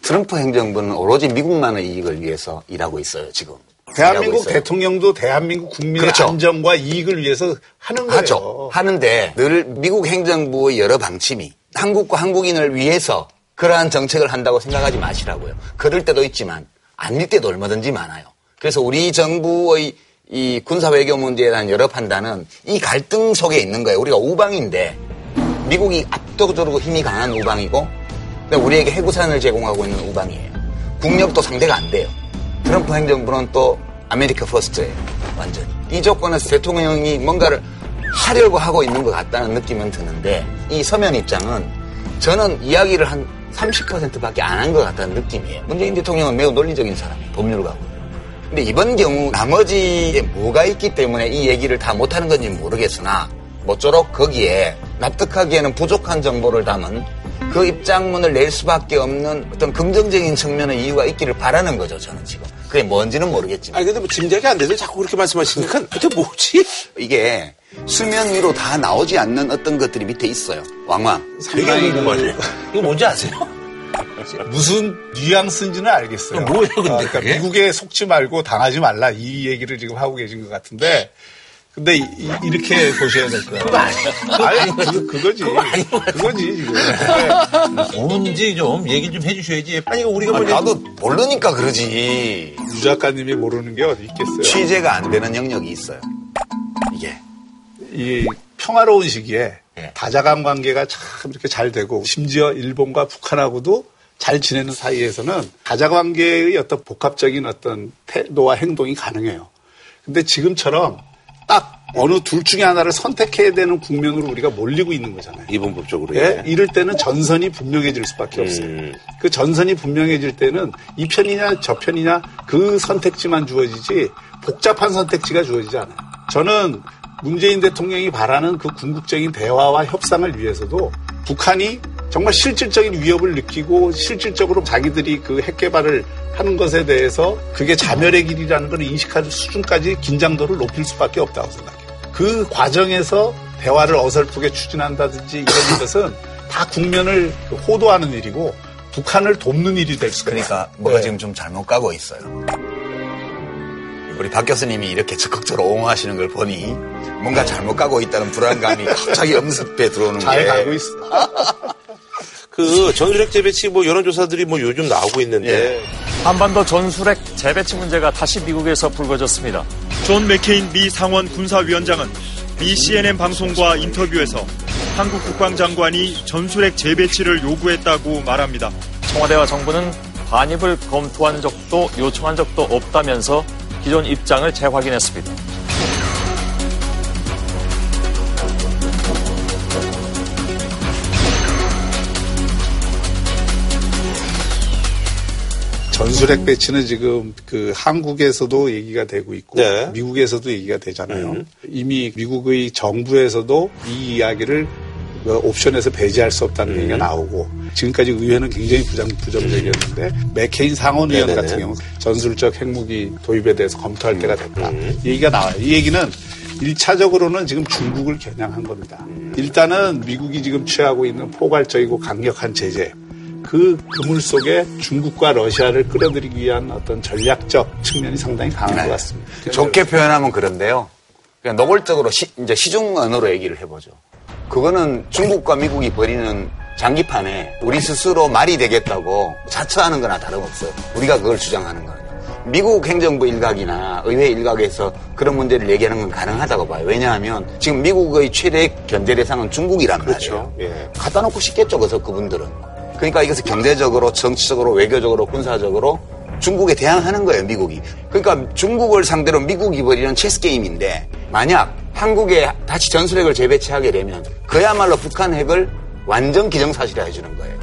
트럼프 행정부는 오로지 미국만의 이익을 위해서 일하고 있어요 지금. 대한민국 있어요. 대통령도 대한민국 국민의 그렇죠. 안정과 이익을 위해서 하는 거예요. 하죠. 하는데 늘 미국 행정부의 여러 방침이 한국과 한국인을 위해서 그러한 정책을 한다고 생각하지 마시라고요. 그럴 때도 있지만 아닐 때도 얼마든지 많아요. 그래서 우리 정부의 이 군사 외교 문제에 대한 여러 판단은 이 갈등 속에 있는 거예요. 우리가 우방인데 미국이 압도적으로 힘이 강한 우방이고 근데 우리에게 핵우산을 제공하고 있는 우방이에요. 국력도 상대가 안 돼요. 트럼프 행정부는 또 America First예요. 완전히. 이 조건에서 대통령이 뭔가를 하려고 하고 있는 것 같다는 느낌은 드는데 이 서면 입장은 저는 이야기를 한 30%밖에 안 한 것 같다는 느낌이에요. 문재인 대통령은 매우 논리적인 사람이에요. 법률가고. 근데 이번 경우 나머지에 뭐가 있기 때문에 이 얘기를 다 못하는 건지 모르겠으나 모쪼록 거기에 납득하기에는 부족한 정보를 담은 그 입장문을 낼 수밖에 없는 어떤 긍정적인 측면의 이유가 있기를 바라는 거죠, 저는 지금. 그게 뭔지는 모르겠지만. 아니 근데 뭐 짐작이 안 돼서 자꾸 그렇게 말씀하시니까 도대체 뭐지? 이게 수면 위로 다 나오지 않는 어떤 것들이 밑에 있어요. 왕왕. 되게 궁금하네. 이거 뭔지 아세요? 무슨 뉘앙스인지는 알겠어요. 뭐예요, 근데 그러니까 그게? 미국에 속지 말고 당하지 말라 이 얘기를 지금 하고 계신 것 같은데. 근데 이, 렇게 보셔야 될. 그거 아니, 그, 그거지. 그거. 그거지, 지금. 근데 뭔지 좀 얘기 좀 해주셔야지. 아니 우리가 아, 뭐 이제 나도 모르니까 그러지. 유 작가님이 모르는 게 어디 있겠어요. 취재가 안 되는 영역이 있어요. 이게. 이 평화로운 시기에 예. 다자간 관계가 참 이렇게 잘 되고 심지어 일본과 북한하고도 잘 지내는 사이에서는 다자 관계의 어떤 복합적인 어떤 태도와 행동이 가능해요. 근데 지금처럼 딱 어느 둘 중에 하나를 선택해야 되는 국면으로 우리가 몰리고 있는 거잖아요. 이분법적으로. 예? 이럴 때는 전선이 분명해질 수밖에 없어요. 음. 그 전선이 분명해질 때는 이 편이냐 저 편이냐 그 선택지만 주어지지 복잡한 선택지가 주어지지 않아요. 저는 문재인 대통령이 바라는 그 궁극적인 대화와 협상을 위해서도 북한이 정말 실질적인 위협을 느끼고 실질적으로 자기들이 그 핵 개발을 하는 것에 대해서 그게 자멸의 길이라는 걸 인식하는 수준까지 긴장도를 높일 수밖에 없다고 생각해요. 그 과정에서 대화를 어설프게 추진한다든지 이런 것은 다 국면을 호도하는 일이고 북한을 돕는 일이 될 수가 있어요. 그러니까 뭐가 네. 지금 좀 잘못 가고 있어요. 우리 박 교수님이 이렇게 적극적으로 옹호하시는 걸 보니 뭔가 잘못 가고 있다는 불안감이 갑자기 엄습해 들어오는 잘 가고 있어. 그 전술핵 재배치 뭐 여론조사들이 뭐 요즘 나오고 있는데 한반도 전술핵 재배치 문제가 다시 미국에서 불거졌습니다. 존 맥케인 미 상원 군사위원장은 미 CNN 방송과 인터뷰에서 한국 국방장관이 전술핵 재배치를 요구했다고 말합니다. 청와대와 정부는 반입을 검토한 적도 요청한 적도 없다면서 기존 입장을 재확인했습니다. 전술핵 배치는 지금 그 한국에서도 얘기가 되고 있고 네. 미국에서도 얘기가 되잖아요. 이미 미국의 정부에서도 이 이야기를 그 옵션에서 배제할 수 없다는 얘기가 나오고 지금까지 의회는 굉장히 부정, 부정적이었는데 맥케인 상원의원 네네네. 같은 경우 전술적 핵무기 도입에 대해서 검토할 때가 됐다. 이 얘기가 나와요. 이 얘기는 일차적으로는 지금 중국을 겨냥한 겁니다. 일단은 미국이 지금 취하고 있는 포괄적이고 강력한 제재 그 그물 속에 중국과 러시아를 끌어들이기 위한 어떤 전략적 측면이 상당히 강한 네. 것 같습니다. 좋게 표현하면 그런데요. 그냥 노골적으로 시, 이제 시중 언어로 얘기를 해보죠. 그거는 중국과 미국이 벌이는 장기판에 우리 스스로 말이 되겠다고 자처하는 거나 다름없어요. 우리가 그걸 주장하는 거예요. 미국 행정부 일각이나 의회 일각에서 그런 문제를 얘기하는 건 가능하다고 봐요. 왜냐하면 지금 미국의 최대 견제 대상은 중국이란 그렇죠. 말이에요. 예. 갖다 놓고 싶겠죠. 그래서 그분들은. 그러니까 이것을 경제적으로, 정치적으로, 외교적으로, 군사적으로 중국에 대항하는 거예요, 미국이. 그러니까 중국을 상대로 미국이 벌이는 체스 게임인데 만약 한국에 다시 전술핵을 재배치하게 되면 그야말로 북한 핵을 완전 기정사실화 해주는 거예요.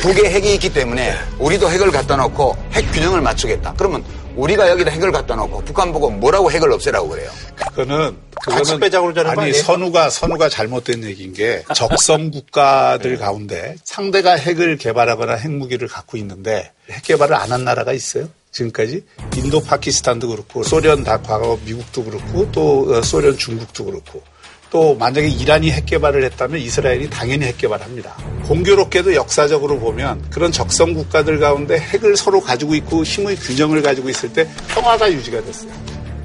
두 개 핵이 있기 때문에 우리도 핵을 갖다 놓고 핵 균형을 맞추겠다. 그러면 우리가 여기다 핵을 갖다 놓고 북한 보고 뭐라고 핵을 없애라고 그래요? 그거는 그거는 빼자고 는 아니 선우가 선우가 잘못된 얘기인 게 적성 국가들 네. 가운데 상대가 핵을 개발하거나 핵무기를 갖고 있는데 핵 개발을 안 한 나라가 있어요? 지금까지 인도 파키스탄도 그렇고 소련 다 과거 미국도 그렇고 또 어, 소련 중국도 그렇고 또 만약에 이란이 핵 개발을 했다면 이스라엘이 당연히 핵 개발합니다. 공교롭게도 역사적으로 보면 그런 적성 국가들 가운데 핵을 서로 가지고 있고 힘의 균형을 가지고 있을 때 평화가 유지가 됐어요.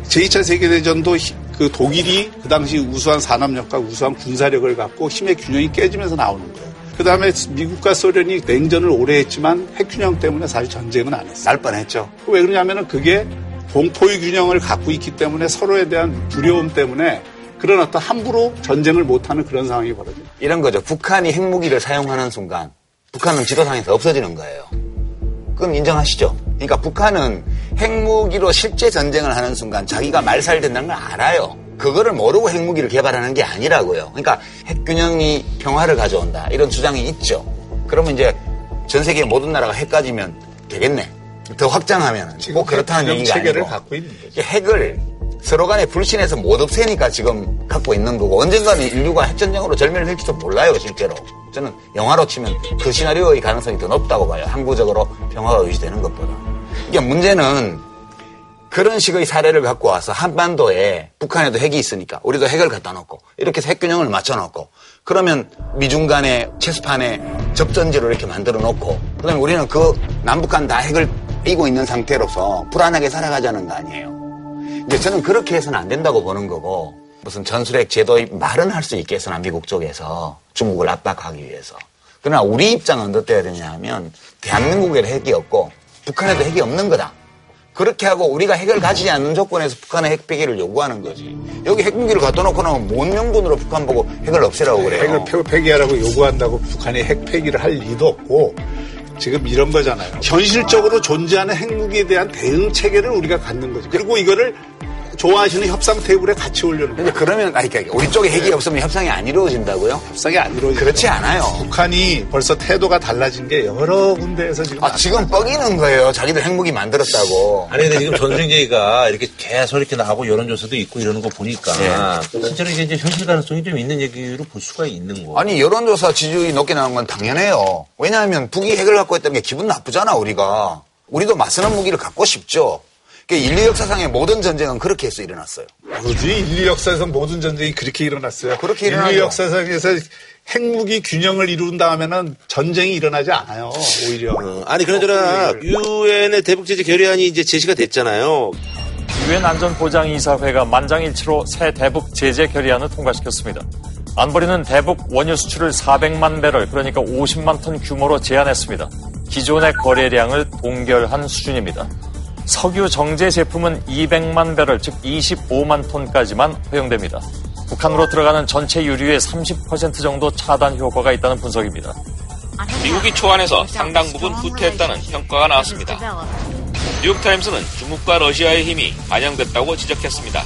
제2차 세계대전도 그 독일이 그 당시 우수한 산업력과 우수한 군사력을 갖고 힘의 균형이 깨지면서 나오는 거예요. 그 다음에 미국과 소련이 냉전을 오래 했지만 핵균형 때문에 사실 전쟁은 안 했어요. 날 뻔했죠. 왜 그러냐면은 그게 공포의 균형을 갖고 있기 때문에 서로에 대한 두려움 때문에 그런 어떤 함부로 전쟁을 못하는 그런 상황이 벌어져요. 이런 거죠. 북한이 핵무기를 사용하는 순간 북한은 지도상에서 없어지는 거예요. 그럼 인정하시죠? 그러니까 북한은 핵무기로 실제 전쟁을 하는 순간 자기가 말살된다는 걸 알아요. 그거를 모르고 핵무기를 개발하는 게 아니라고요. 그러니까 핵균형이 평화를 가져온다. 이런 주장이 있죠. 그러면 이제 전 세계 모든 나라가 핵 가지면 되겠네. 더 확장하면 꼭 그렇다는 얘기가 체계를 아니고 갖고 있는 거죠. 핵을 서로 간에 불신해서 못 없애니까 지금 갖고 있는 거고 언젠가는 인류가 핵전쟁으로 절멸할지도 몰라요 실제로. 저는 영화로 치면 그 시나리오의 가능성이 더 높다고 봐요. 항구적으로 평화가 유지되는 것보다. 이게 문제는 그런 식의 사례를 갖고 와서 한반도에 북한에도 핵이 있으니까 우리도 핵을 갖다 놓고 이렇게 해서 핵균형을 맞춰 놓고 그러면 미중 간의 체스판에 접전지로 이렇게 만들어 놓고 그다음에 우리는 그 남북한 다 핵을 띄고 있는 상태로서 불안하게 살아가자는 거 아니에요. 이제 저는 그렇게 해서는 안 된다고 보는 거고 무슨 전술핵 제도의 말은 할 수 있겠으나 미국 쪽에서 중국을 압박하기 위해서 그러나 우리 입장은 어때야 되냐 하면 대한민국에도 핵이 없고 북한에도 핵이 없는 거다. 그렇게 하고 우리가 핵을 가지지 않는 조건에서 북한의 핵 폐기를 요구하는 거지. 여기 핵무기를 갖다 놓고 나면 뭔 명분으로 북한 보고 핵을 없애라고 그래요. 핵을 폐기하라고 요구한다고 북한이 핵 폐기를 할 리도 없고 지금 이런 거잖아요. 현실적으로 존재하는 핵무기에 대한 대응 체계를 우리가 갖는 거지. 그리고 이거를 좋아하시는 협상 테이블에 같이 올려놓는 근데 그러면, 아니, 그러니까 우리 쪽에 핵이 네. 없으면 협상이 안 이루어진다고요? 협상이 안 이루어지죠. 그렇지 않아요. 북한이 벌써 태도가 달라진 게 여러 군데에서 지금. 아, 지금 뻐기는 거예요. 자기들 핵무기 만들었다고. 아니, 근데 지금 전술핵 얘기가 이렇게 계속 이렇게 나오고 여론조사도 있고 이러는 거 보니까. 네. 실제로 이게 이제 현실 가능성이 좀 있는 얘기로 볼 수가 있는 거. 아니, 여론조사 지지율이 높게 나온 건 당연해요. 왜냐하면 북이 핵을 갖고 있다는 게 기분 나쁘잖아, 우리가. 우리도 맞서는 무기를 갖고 싶죠. 그러니까 인류 역사상의 모든 전쟁은 그렇게 해서 일어났어요. 뭐지? 인류 역사에서 모든 전쟁이 그렇게 일어났어요. 그렇게 일어나죠. 인류 역사상에서 핵무기 균형을 이룬 다음에는 전쟁이 일어나지 않아요. 오히려. 어, 아니 그러저나 유엔의 대북 제재 결의안이 이제 제시가 됐잖아요. 유엔 안전보장이사회가 만장일치로 새 대북 제재 결의안을 통과시켰습니다. 안보리는 대북 원유 수출을 400만 배럴, 그러니까 50만 톤 규모로 제한했습니다. 기존의 거래량을 동결한 수준입니다. 석유 정제 제품은 200만 배럴, 즉 25만 톤까지만 허용됩니다. 북한으로 들어가는 전체 유류의 30% 정도 차단 효과가 있다는 분석입니다. 미국이 초안에서 상당 부분 후퇴했다는 평가가 나왔습니다. 뉴욕타임스는 중국과 러시아의 힘이 반영됐다고 지적했습니다.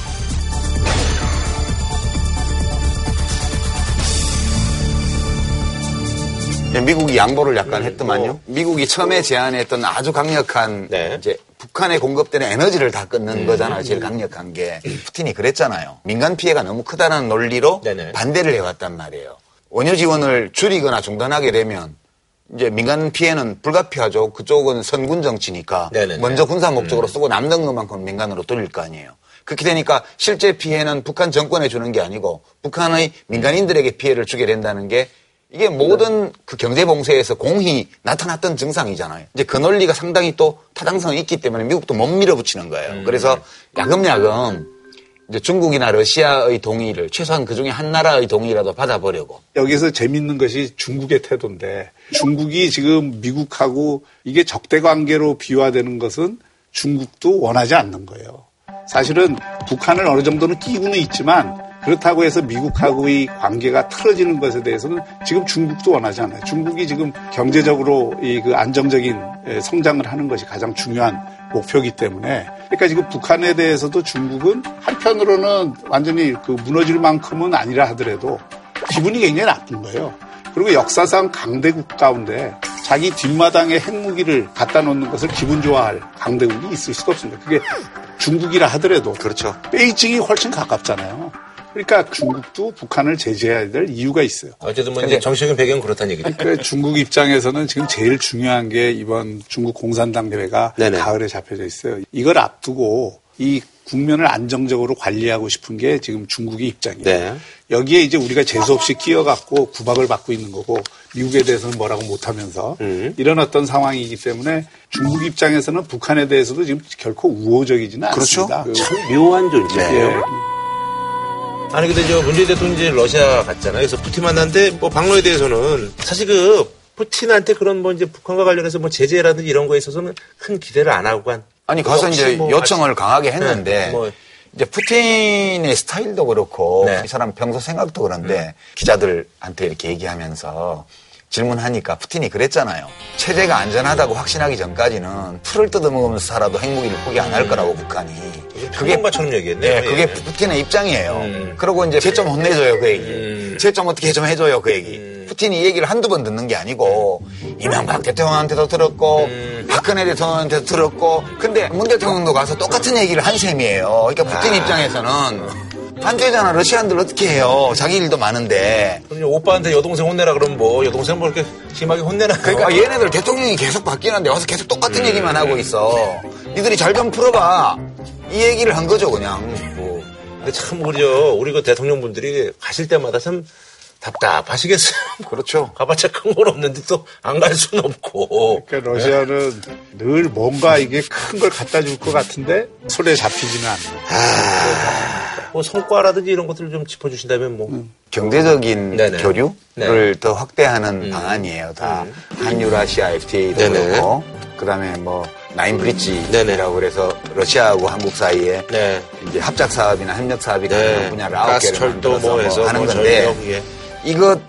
미국이 양보를 약간 했더만요. 미국이 처음에 제안했던 아주 강력한 네. 이제 북한에 공급되는 에너지를 다 끊는 음. 거잖아요. 제일 강력한 게. 푸틴이 그랬잖아요. 민간 피해가 너무 크다는 논리로 네네. 반대를 해왔단 말이에요. 원유 지원을 줄이거나 중단하게 되면 이제 민간 피해는 불가피하죠. 그쪽은 선군 정치니까 네네네. 먼저 군사 목적으로 음. 쓰고 남는 것만큼 민간으로 돌릴 거 아니에요. 그렇게 되니까 실제 피해는 북한 정권에 주는 게 아니고 북한의 민간인들에게 피해를 주게 된다는 게 이게 모든 그 경제 봉쇄에서 공히 나타났던 증상이잖아요. 이제 그 논리가 상당히 또 타당성이 있기 때문에 미국도 못 밀어붙이는 거예요. 그래서 야금야금 이제 중국이나 러시아의 동의를 최소한 그 중에 한 나라의 동의라도 받아보려고. 여기서 재밌는 것이 중국의 태도인데 중국이 지금 미국하고 이게 적대 관계로 비화되는 것은 중국도 원하지 않는 거예요. 사실은 북한을 어느 정도는 끼고는 있지만 그렇다고 해서 미국하고의 관계가 틀어지는 것에 대해서는 지금 중국도 원하지 않아요. 중국이 지금 경제적으로 이 그 안정적인 성장을 하는 것이 가장 중요한 목표이기 때문에 그러니까 지금 북한에 대해서도 중국은 한편으로는 완전히 그 무너질 만큼은 아니라 하더라도 기분이 굉장히 나쁜 거예요. 그리고 역사상 강대국 가운데 자기 뒷마당에 핵무기를 갖다 놓는 것을 기분 좋아할 강대국이 있을 수가 없습니다. 그게 중국이라 하더라도 그렇죠. 베이징이 훨씬 가깝잖아요. 그러니까 중국도 북한을 제재해야 될 이유가 있어요. 어쨌든 뭐 이제 정치적인 배경은 그렇다는 얘기죠. 그러니까 중국 입장에서는 지금 제일 중요한 게 이번 중국 공산당 대회가 네네. 가을에 잡혀져 있어요. 이걸 앞두고 이 국면을 안정적으로 관리하고 싶은 게 지금 중국의 입장이에요. 네. 여기에 이제 우리가 재수 없이 끼어갖고 구박을 받고 있는 거고 미국에 대해서는 뭐라고 못하면서 음. 이런 어떤 상황이기 때문에 중국 입장에서는 북한에 대해서도 지금 결코 우호적이지는 그렇죠. 않습니다. 그- 참 묘한 존재예요. 예. 아니 근데 저 문재인 대통령이 이제 러시아 갔잖아요. 그래서 푸틴 만났는데 뭐 방로에 대해서는 사실 그 푸틴한테 그런 뭐 이제 북한과 관련해서 뭐 제재라든지 이런 거에 있어서는 큰 기대를 안 하고 간. 아니 가서 이제 뭐 요청을 강하게 했는데 네, 뭐 이제 푸틴의 스타일도 그렇고 네. 이 사람 평소 생각도 그런데 기자들한테 이렇게 얘기하면서 질문하니까 푸틴이 그랬잖아요. 체제가 안전하다고 확신하기 전까지는 풀을 뜯어먹으면서 살아도 핵무기를 포기 안 할 거라고 북한이. 그게 평론가처럼 얘기했네요. 네, 그게 예. 푸틴의 입장이에요. 음. 그리고 이제 쟤 좀 혼내줘요, 그 얘기. 음. 쟤좀 어떻게 좀 해줘요, 그 얘기. 음. 푸틴이 이 얘기를 한두 번 듣는 게 아니고, 이명박 대통령한테도 들었고, 음. 박근혜 대통령한테도 들었고, 근데 문 대통령도 가서 똑같은 얘기를 한 셈이에요. 그러니까 푸틴 아. 입장에서는, 반대잖아. 러시아인들 어떻게 해요? 자기 일도 많은데. 그럼 오빠한테 여동생 혼내라 그러면 뭐 여동생 뭐 이렇게 심하게 혼내나? 그러니까 얘네들 대통령이 계속 바뀌는데 와서 계속 똑같은 음. 얘기만 하고 있어. 니들이 잘 좀 풀어봐. 이 얘기를 한 거죠, 그냥. 뭐. 근데 참 우리요 우리 그 대통령 분들이 가실 때마다 참 답답하시겠어요. 그렇죠. 가봤자 큰 건 없는데 또 안 갈 수는 없고. 그러니까 러시아는 늘 뭔가 이게 큰 걸 갖다 줄 것 같은데 손에 잡히지는 않는. 뭐 성과라든지 이런 것들을 좀 짚어주신다면 뭐. 경제적인 네네. 교류를 네. 더 확대하는 방안이에요. 다 한유라시아 FTA도 네네. 그렇고 그다음에 뭐 나인 네네. 브릿지라고 그래서 러시아하고 한국 사이에 네. 이제 합작 사업이나 협력 사업이 네. 가능한 분야를 아홉 개를 철도 만들어서 뭐뭐 하는 뭐 건데 전력, 예. 이거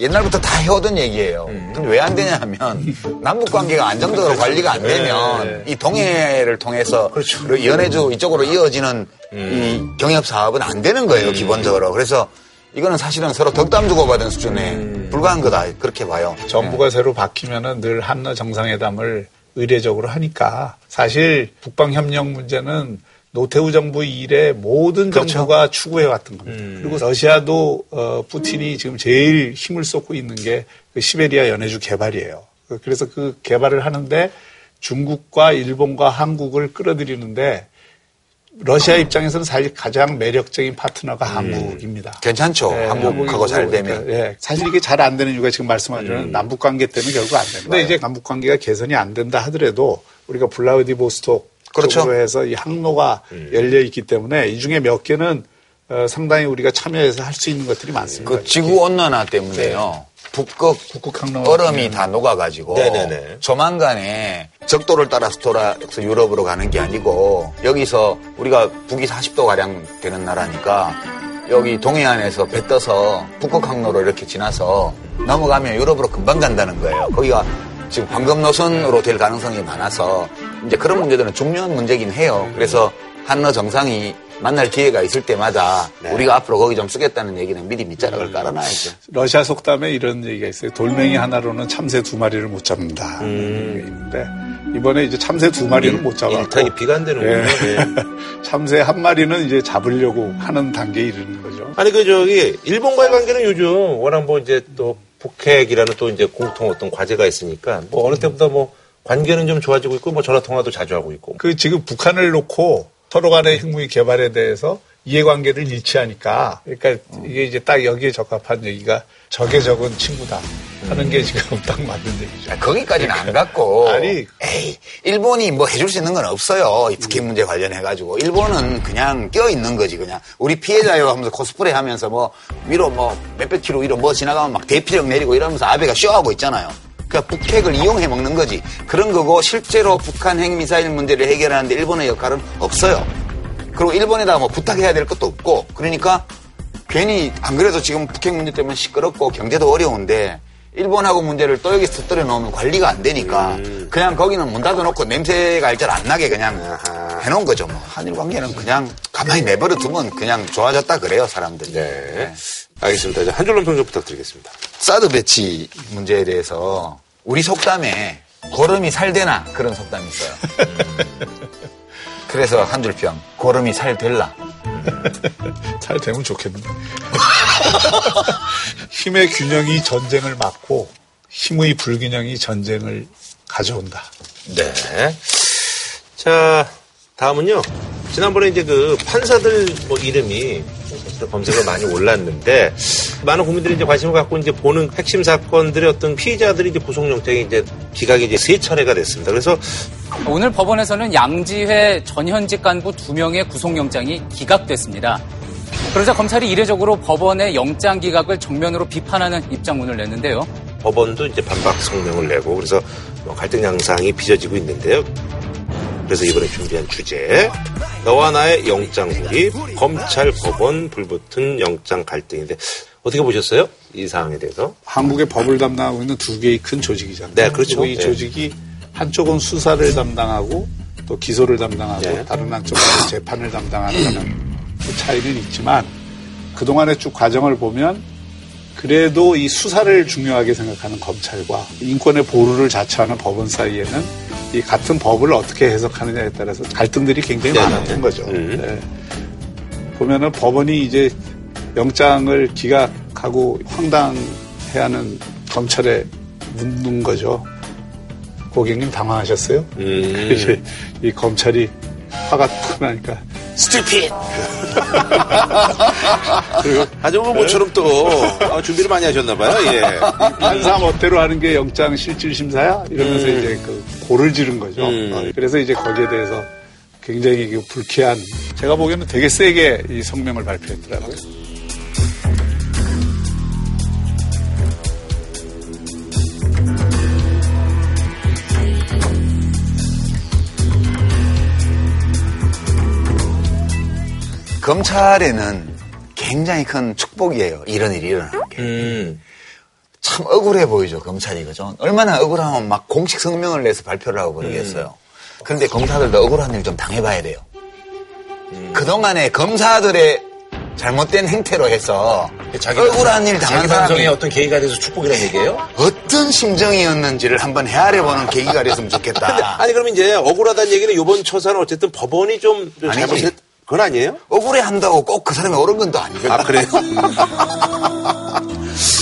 옛날부터 다 해오던 얘기예요. 음. 근데 왜 안 되냐 하면 남북 관계가 안정적으로 관리가 안 되면 네. 이 동해를 통해서 그렇죠. 연해주 이쪽으로 이어지는 음. 이 경협 사업은 안 되는 거예요, 기본적으로. 그래서 이거는 사실은 서로 덕담 주고받은 수준에 음. 불과한 거다 그렇게 봐요. 정부가 새로 바뀌면은 늘 한러 정상회담을 의례적으로 하니까 사실 북방 협력 문제는 노태우 정부 이래 모든 그렇죠. 정부가 추구해 왔던 겁니다. 음. 그리고 러시아도 어, 푸틴이 지금 제일 힘을 쏟고 있는 게 그 시베리아 연해주 개발이에요. 그- 그래서 그 개발을 하는데 중국과 일본과 한국을 끌어들이는데 러시아 입장에서는 사실 가장 매력적인 파트너가 한국입니다. 괜찮죠. 네, 한국하고 잘 되면. 그러니까, 예. 사실 이게 잘 안 되는 이유가 지금 말씀하신 남북 관계 때문에 결국 안 됩니다. 근데 이제 남북 관계가 개선이 안 된다 하더라도 우리가 블라우디보스톡 그렇죠. 쪽으로 해서 이 항로가 열려 있기 때문에 이 중에 몇 개는 어, 상당히 우리가 참여해서 할 수 있는 것들이 많습니다. 그 지구 온난화 때문에요. 북극 북극 항로 얼음이 다 녹아가지고 네네네. 조만간에 적도를 따라서 돌아서 유럽으로 가는 게 아니고 여기서 우리가 북위 40도 가량 되는 나라니까 여기 동해안에서 배 떠서 북극 항로로 이렇게 지나서 넘어가면 유럽으로 금방 간다는 거예요. 거기가 지금 황금 노선으로 될 가능성이 많아서 이제 그런 문제들은 중요한 문제긴 해요. 그래서 한러 정상이 만날 기회가 있을 때마다 우리가 앞으로 거기 좀 쓰겠다는 얘기는 미리 밑자락을 깔아놔야죠. 러시아 속담에 이런 얘기가 있어요. 돌멩이 하나로는 참새 두 마리를 못 잡는다. 게 있는데 이번에 이제 참새 두 마리는 못 잡았고 일타기 비가 안 되는군요. 예. 예. 참새 한 마리는 이제 잡으려고 하는 단계에 이르는 거죠. 아니 그 저기 일본과의 관계는 요즘 워낙 뭐 이제 또 북핵이라는 또 이제 공통 어떤 과제가 있으니까 뭐 어느 때보다 뭐 관계는 좀 좋아지고 있고 뭐 전화 통화도 자주 하고 있고. 그 지금 북한을 놓고 서로 간의 핵무기 개발에 대해서 이해관계를 일치하니까 그러니까 이게 이제 딱 여기에 적합한 얘기가 적에 적은 친구다 하는 게 지금 딱 맞는 얘기죠. 아, 거기까지는 안 갔고. 아니. 에이, 일본이 뭐 해줄 수 있는 건 없어요. 이 북핵 문제 관련해 가지고. 일본은 그냥 껴 있는 거지, 그냥. 우리 피해자요 하면서 코스프레 하면서 뭐, 위로 뭐, 몇백 킬로 위로 뭐 지나가면 막 대피력 내리고 이러면서 아베가 쇼하고 있잖아요. 그러니까 북핵을 이용해 먹는 거지. 그런 거고, 실제로 북한 핵미사일 문제를 해결하는데 일본의 역할은 없어요. 그리고 일본에다 뭐 부탁해야 될 것도 없고, 그러니까 괜히 안 그래도 지금 북핵 문제 때문에 시끄럽고 경제도 어려운데 일본하고 문제를 또 여기서 터뜨려 놓으면 관리가 안 되니까 그냥 거기는 문 닫아놓고 냄새가 알잘 안 나게 그냥 해놓은 거죠. 뭐. 한일 관계는 그냥 가만히 내버려 두면 그냥 좋아졌다 그래요 사람들이. 네. 알겠습니다. 이제 한 줄로 평좀 부탁드리겠습니다. 사드 배치 문제에 대해서 우리 속담에 고름이 살되나 그런 속담이 있어요. 그래서 한 줄 평. 고름이 살 될라. 잘 되면 좋겠는데. 힘의 균형이 전쟁을 막고 힘의 불균형이 전쟁을 가져온다. 네. 자, 다음은요. 지난번에 이제 그 판사들 뭐 이름이 사실 검색어 많이 올랐는데 많은 국민들이 이제 관심을 갖고 이제 보는 핵심 사건들의 어떤 피의자들이 이제 구속 영장이 이제 기각이 이제 세 차례가 됐습니다. 그래서 오늘 법원에서는 양지회 전현직 간부 두 명의 구속 영장이 기각됐습니다. 그러자 검찰이 이례적으로 법원의 영장 기각을 정면으로 비판하는 입장문을 냈는데요. 법원도 이제 반박 성명을 내고 그래서 뭐 갈등 양상이 빚어지고 있는데요. 그래서 이번에 준비한 주제 너와 나의 영장 불입 검찰 법원 불붙은 영장 갈등인데 어떻게 보셨어요? 이 사항에 대해서? 한국의 법을 담당하고 있는 두 개의 큰 조직이잖아요. 네, 그렇죠. 이 네. 조직이 한쪽은 수사를 담당하고 또 기소를 담당하고 네. 다른 한쪽은 재판을 담당하는 그 차이는 있지만 그동안의 쭉 과정을 보면 그래도 이 수사를 중요하게 생각하는 검찰과 인권의 보루를 자처하는 법원 사이에는 이 같은 법을 어떻게 해석하느냐에 따라서 갈등들이 굉장히 네, 많았던 네. 거죠. 음. 네. 보면은 법원이 이제 영장을 기각하고 황당해하는 검찰에 묻는 거죠. 고객님 당황하셨어요? 음. 이 검찰이 화가 푸 나니까 스티핏! 그리고 하지만 모처럼 또 아, 준비를 많이 하셨나봐요. 예. 판사 멋대로 하는 게 영장 실질 심사야 이러면서 이제 그 고를 지른 거죠. 음. 어, 그래서 이제 거기에 대해서 굉장히 그 불쾌한 제가 보기에는 되게 세게 이 성명을 발표했더라고요. 검찰에는 굉장히 큰 축복이에요. 이런 일이 일어나는 게. 음. 참 억울해 보이죠, 검찰이. 그죠? 얼마나 억울하면 막 공식 성명을 내서 발표를 하고 그러겠어요. 근데 검사들도 억울한 일 좀 당해봐야 돼요. 그동안에 검사들의 잘못된 행태로 해서 억울한 일 당한 자기 사람이 어떤 계기가 돼서 축복이라는 얘기예요? 어떤 심정이었는지를 한번 헤아려보는 계기가 됐으면 좋겠다. 아니 그럼 이제 억울하다는 얘기는 이번 처사는 어쨌든 법원이 좀, 좀. 잘못했 그건 아니에요? 억울해 한다고 꼭 그 사람이 옳은 건 또 아니거든. 아 그래요?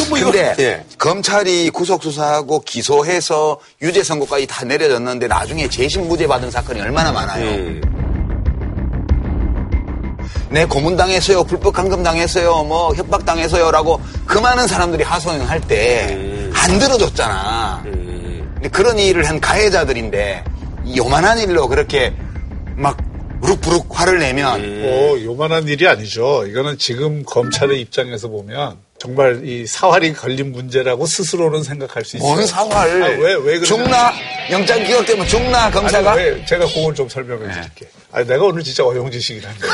뭐 이거- 근데 예. 검찰이 구속 수사하고 기소해서 유죄 선고까지 다 내려졌는데 나중에 재심 무죄 받은 사건이 얼마나 많아요. 음. 내 고문당했어요, 불법 감금당했어요, 뭐 협박당했어요 라고 그 많은 사람들이 하소연할 때안 들어줬잖아. 음. 근데 그런 일을 한 가해자들인데 이 요만한 일로 그렇게 막 부룩부룩 화를 내면 뭐 요만한 일이 아니죠. 이거는 지금 검찰의 입장에서 보면 정말 이 사활이 걸린 문제라고 스스로는 생각할 수 있어요. 뭔 사활? 아니, 왜, 왜 그러냐. 죽나? 영장 기각되면 죽나 검사가? 아니, 왜, 제가 그걸 좀 설명해 드릴게. 아니, 내가 오늘 진짜 어용지식이라는 거야.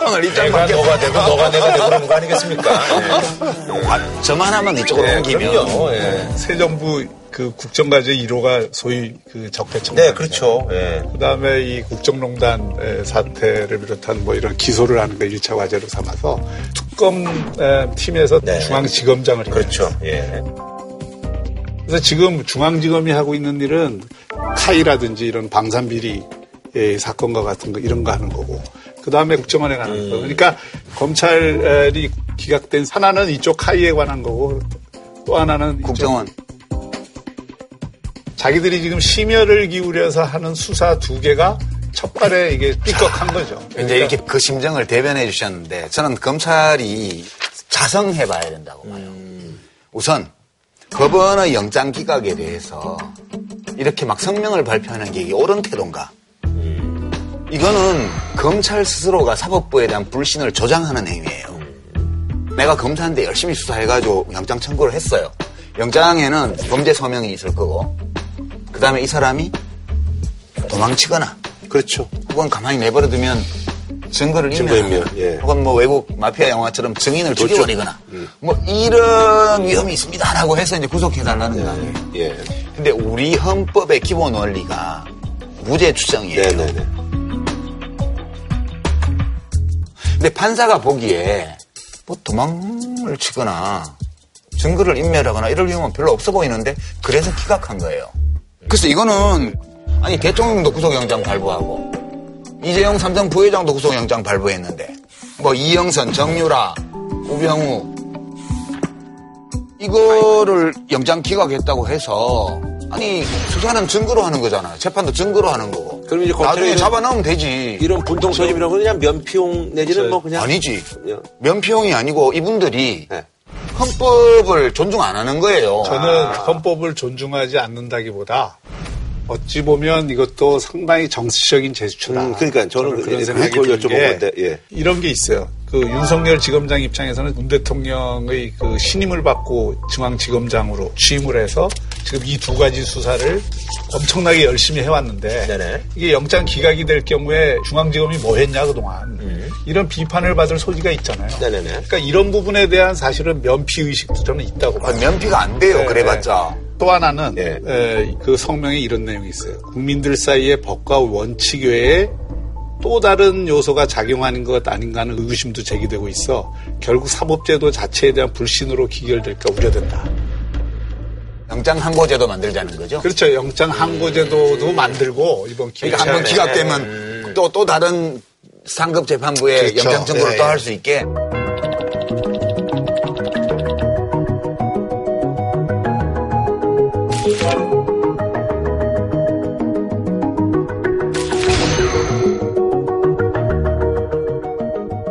오늘 입장 내가. 너가 되고 너가 내가 되고 그런 거 아니겠습니까? 아, 저만 하면 이쪽으로 네, 옮기면 그럼요. 예. 새 정부 그 국정과제 1호가 소위 그 적폐청. 네, 그렇죠. 예. 그 다음에 이 국정농단 에, 사태를 비롯한 뭐 이런 기소를 하는 걸 1차 과제로 삼아서 특검 에, 팀에서 네. 중앙지검장을. 그렇죠. 예. 그래서 지금 중앙지검이 하고 있는 일은 카이라든지 이런 방산비리 의 사건과 같은 거 이런 거 하는 거고 그 다음에 국정원에 가는 거 그러니까 검찰이 기각된 하나는 이쪽 카이에 관한 거고 또 하나는 이쪽 국정원 자기들이 지금 심혈을 기울여서 하는 수사 두 개가 첫발에 이게 삐걱한 거죠. 그러니까 이제 이렇게 그 심정을 대변해 주셨는데 저는 검찰이 자성해 봐야 된다고 봐요. 우선 법원의 영장 기각에 대해서 이렇게 막 성명을 발표하는 게 이게 옳은 태도인가? 이거는 검찰 스스로가 사법부에 대한 불신을 조장하는 행위예요. 내가 검사인데 열심히 수사해가지고 영장 청구를 했어요. 영장에는 범죄 서명이 있을 거고, 그 다음에 이 사람이 도망치거나, 그렇죠. 혹은 가만히 내버려두면 증거를 인멸하거나, 예. 혹은 뭐 외국 마피아 영화처럼 증인을 죽여버리거나, 뭐 이런 위험이 있습니다라고 해서 이제 구속해달라는 거 아니에요. 예. 근데 우리 헌법의 기본 원리가 무죄 추정이에요. 네네네. 근데 판사가 보기에 뭐 도망을 치거나 증거를 인멸하거나 이럴 위험은 별로 없어 보이는데 그래서 기각한 거예요. 그래서 이거는 아니 대통령도 구속영장 발부하고 이재용 삼성 부회장도 구속영장 발부했는데 뭐 이영선, 정유라, 우병우 이거를 영장 기각했다고 해서 아니 수사는 증거로 하는 거잖아요. 재판도 증거로 하는 거고. 그럼 이제 나중에 잡아넣으면 되지. 이런 분통 터짐이라고 그냥 면피용 내지는 뭐 그냥 아니지. 면피용이 아니고 이분들이 네. 헌법을 존중 안 하는 거예요. 저는 헌법을 존중하지 않는다기보다 어찌 보면 이것도 상당히 정치적인 제스처다. 음, 그러니까 저는 그- 그런 예, 생각이 그걸 드는 여쭤본 게 건데, 예. 이런 게 있어요. 그 윤석열 지검장 입장에서는 문 대통령의 그 신임을 받고 중앙지검장으로 취임을 해서 지금 이 두 가지 수사를 엄청나게 열심히 해왔는데 네네. 이게 영장 기각이 될 경우에 중앙지검이 뭐 했냐 그동안 이런 비판을 받을 소지가 있잖아요. 음. 네네네. 그러니까 이런 부분에 대한 사실은 면피 의식도 저는 있다고 봐요. 면피가 안 돼요. 네, 그래봤자. 또 하나는 예. 에, 그 성명에 이런 내용이 있어요. 국민들 사이에 법과 원칙 외에 또 다른 요소가 작용하는 것 아닌가 하는 의구심도 제기되고 있어 결국 사법제도 자체에 대한 불신으로 기결될까 우려된다. 영장 항고제도 만들자는 거죠. 그렇죠. 영장 항고제도도 만들고 이번 기회에 그러니까 한번 기각되면 또, 또 다른 상급 재판부에 음. 그렇죠. 영장 청구를 예, 또 예. 할수 있게.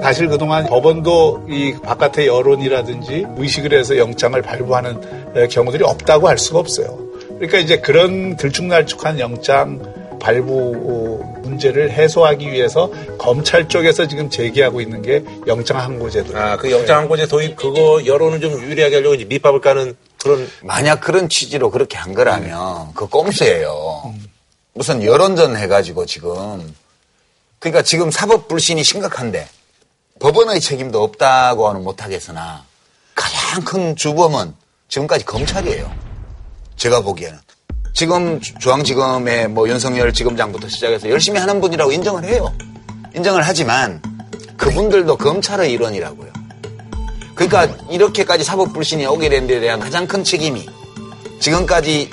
사실 그동안 법원도 이 바깥의 여론이라든지 의식을 해서 영장을 발부하는 에, 경우들이 없다고 할 수가 없어요. 그러니까 이제 그런 들쭉날쭉한 영장 발부 어, 문제를 해소하기 위해서 검찰 쪽에서 지금 제기하고 있는 게 영장 항고제도. 아, 그 영장 항고제 도입 그거 여론을 좀 유리하게 하려고 이제 밑밥을 까는 그런 만약 그런 취지로 그렇게 한 거라면 그 꼼수예요. 무슨 여론전 해가지고 지금. 그러니까 지금 사법 불신이 심각한데 법원의 책임도 없다고는 못하겠으나 가장 큰 주범은 지금까지 검찰이에요. 제가 보기에는. 지금 중앙지검의 뭐 윤석열 지검장부터 시작해서 열심히 하는 분이라고 인정을 해요. 인정을 하지만 그분들도 검찰의 일원이라고요. 그러니까 이렇게까지 사법 불신이 오게 된 데 대한 가장 큰 책임이 지금까지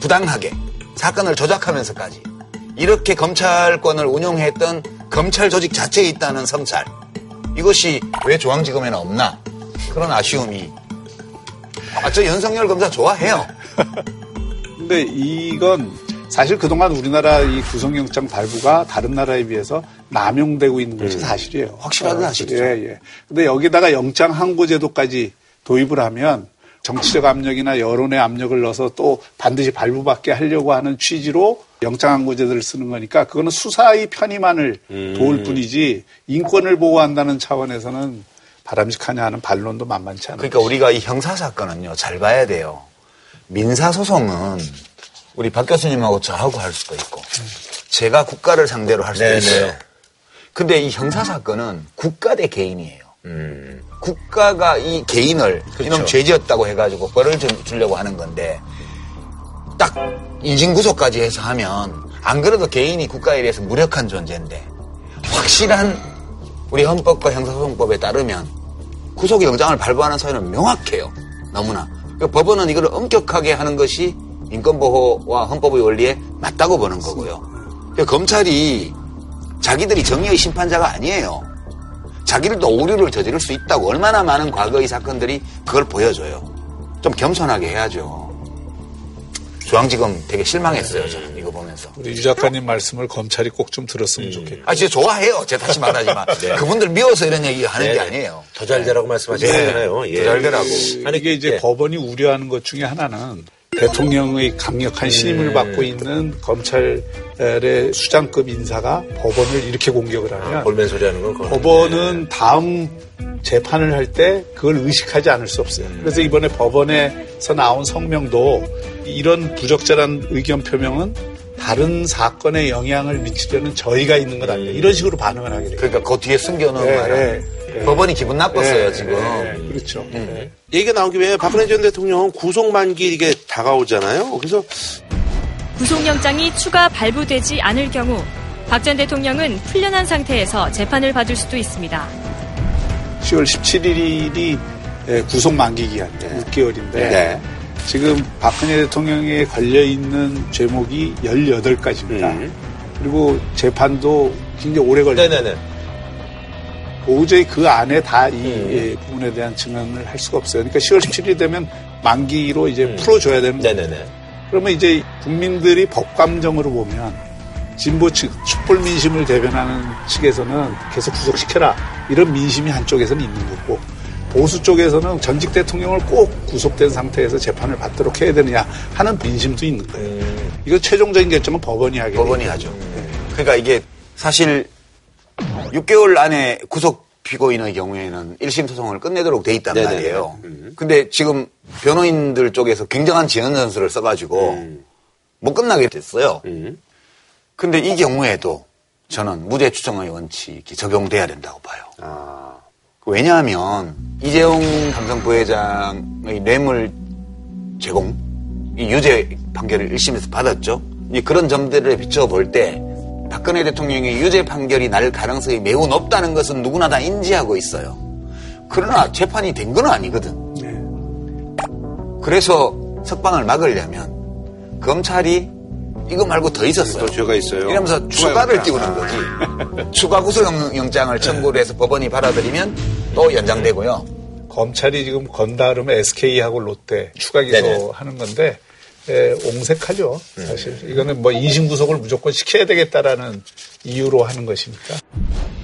부당하게 사건을 조작하면서까지 이렇게 검찰권을 운용했던 검찰 조직 자체에 있다는 성찰. 이것이 왜 중앙지검에는 없나? 그런 아쉬움이. 아, 저 윤석열 검사 좋아해요. 근데 이건 사실 그동안 우리나라 이 구속영장 발부가 다른 나라에 비해서 남용되고 있는 것이 사실이에요. 확실하게 어, 사실이죠. 예, 예. 근데 여기다가 영장 항고 제도까지 도입을 하면 정치적 압력이나 여론의 압력을 넣어서 또 반드시 발부받게 하려고 하는 취지로 영장 항고제도를 쓰는 거니까 그거는 수사의 편의만을 도울 뿐이지 인권을 보호한다는 차원에서는 바람직하냐 하는 반론도 만만치 않아요. 그러니까 우리가 이 형사 사건은요, 잘 봐야 돼요. 민사 소송은 우리 박 교수님하고 저하고 할 수도 있고, 제가 국가를 상대로 할 수도 네네. 있어요. 근데 이 형사 사건은 국가 대 개인이에요. 국가가 이 개인을 이놈 죄지었다고 해가지고 벌을 주- 주려고 하는 건데, 딱 인신구속까지 해서 하면, 안 그래도 개인이 국가에 대해서 무력한 존재인데, 확실한 우리 헌법과 형사소송법에 따르면 구속영장을 발부하는 사유는 명확해요. 너무나. 그 법원은 이걸 엄격하게 하는 것이 인권보호와 헌법의 원리에 맞다고 보는 거고요. 그 검찰이 자기들이 정의의 심판자가 아니에요. 자기들도 오류를 저지를 수 있다고 얼마나 많은 과거의 사건들이 그걸 보여줘요. 좀 겸손하게 해야죠. 중앙지검 되게 실망했어요. 저는 이거 보면서. 우리 유 작가님 말씀을 검찰이 꼭 좀 들었으면 좋겠다. 아, 진짜 좋아해요. 제가 다시 말하지만. 그분들 미워서 이런 얘기 하는 게 아니에요. 더 잘 되라고 말씀하시잖아요. 예. 더잘 되라고. 아니 이게 이제 예. 법원이 우려하는 것 중에 하나는 대통령의 강력한 신임을 받고 있는 검찰의 수장급 인사가 법원을 이렇게 공격을 하면 볼멘 소리 하는 건. 법원은 다음 재판을 할 때 그걸 의식하지 않을 수 없어요. 그래서 이번에 법원에서 나온 성명도 이런 부적절한 의견 표명은 다른 사건에 영향을 미치려는 저희가 있는 것 아니냐 이런 식으로 반응을 하게 돼요. 그러니까 그 뒤에 숨겨놓은 예, 말은 예, 예. 법원이 기분 나빴어요, 예, 지금. 예, 그렇죠. 예. 얘기가 나온 김에 박근혜 전 대통령 구속 만기 이게 다가오잖아요. 그래서 구속영장이 추가 발부되지 않을 경우 박 전 대통령은 풀려난 상태에서 재판을 받을 수도 있습니다. 10월 17일이 구속 만기 기한 6개월인데 네. 지금 박근혜 대통령에 걸려 있는 죄목이 18가지입니다. 음. 그리고 재판도 굉장히 오래 걸려요. 네네네. 도저히 그 안에 다이 음. 부분에 대한 증언을 할 수가 없어요. 그러니까 10월 17일이 되면 만기로 이제 음. 풀어줘야 되는 거예요. 네네네. 그러면 이제 국민들이 법감정으로 보면 진보 측, 촛불 민심을 대변하는 측에서는 계속 구속시켜라. 이런 민심이 한쪽에서는 있는 거고 보수 쪽에서는 전직 대통령을 꼭 구속된 상태에서 재판을 받도록 해야 되느냐 하는 민심도 있는 거예요. 음. 이거 최종적인 결정은 법원이 하게 법원이. 하죠. 그러니까 이게 사실 6개월 안에 구속 피고인의 경우에는 1심 소송을 끝내도록 돼 있단 네네네. 말이에요. 음. 근데 지금 변호인들 쪽에서 굉장한 지연 전술을 써가지고 음. 못 끝나게 됐어요. 음. 근데 이 경우에도 저는 무죄 추정의 원칙이 적용돼야 된다고 봐요. 아. 왜냐하면 이재용 삼성 부회장의 뇌물 제공, 이 유죄 판결을 1심에서 받았죠. 이 그런 점들을 비춰볼 때 박근혜 대통령의 유죄 판결이 날 가능성이 매우 높다는 것은 누구나 다 인지하고 있어요. 그러나 재판이 된 건 아니거든. 그래서 석방을 막으려면 검찰이 이거 말고 더 있었어요. 또 죄가 있어요. 이러면서 추가를 띄우는 거지. 추가 구속영장을 청구를 해서 법원이 받아들이면 또 연장되고요. 검찰이 지금 건다 그러면 SK하고 롯데 추가. 기소하는 건데 에, 옹색하죠. 사실 이거는 뭐 이심 구속을 무조건 시켜야 되겠다라는 이유로 하는 것이니까.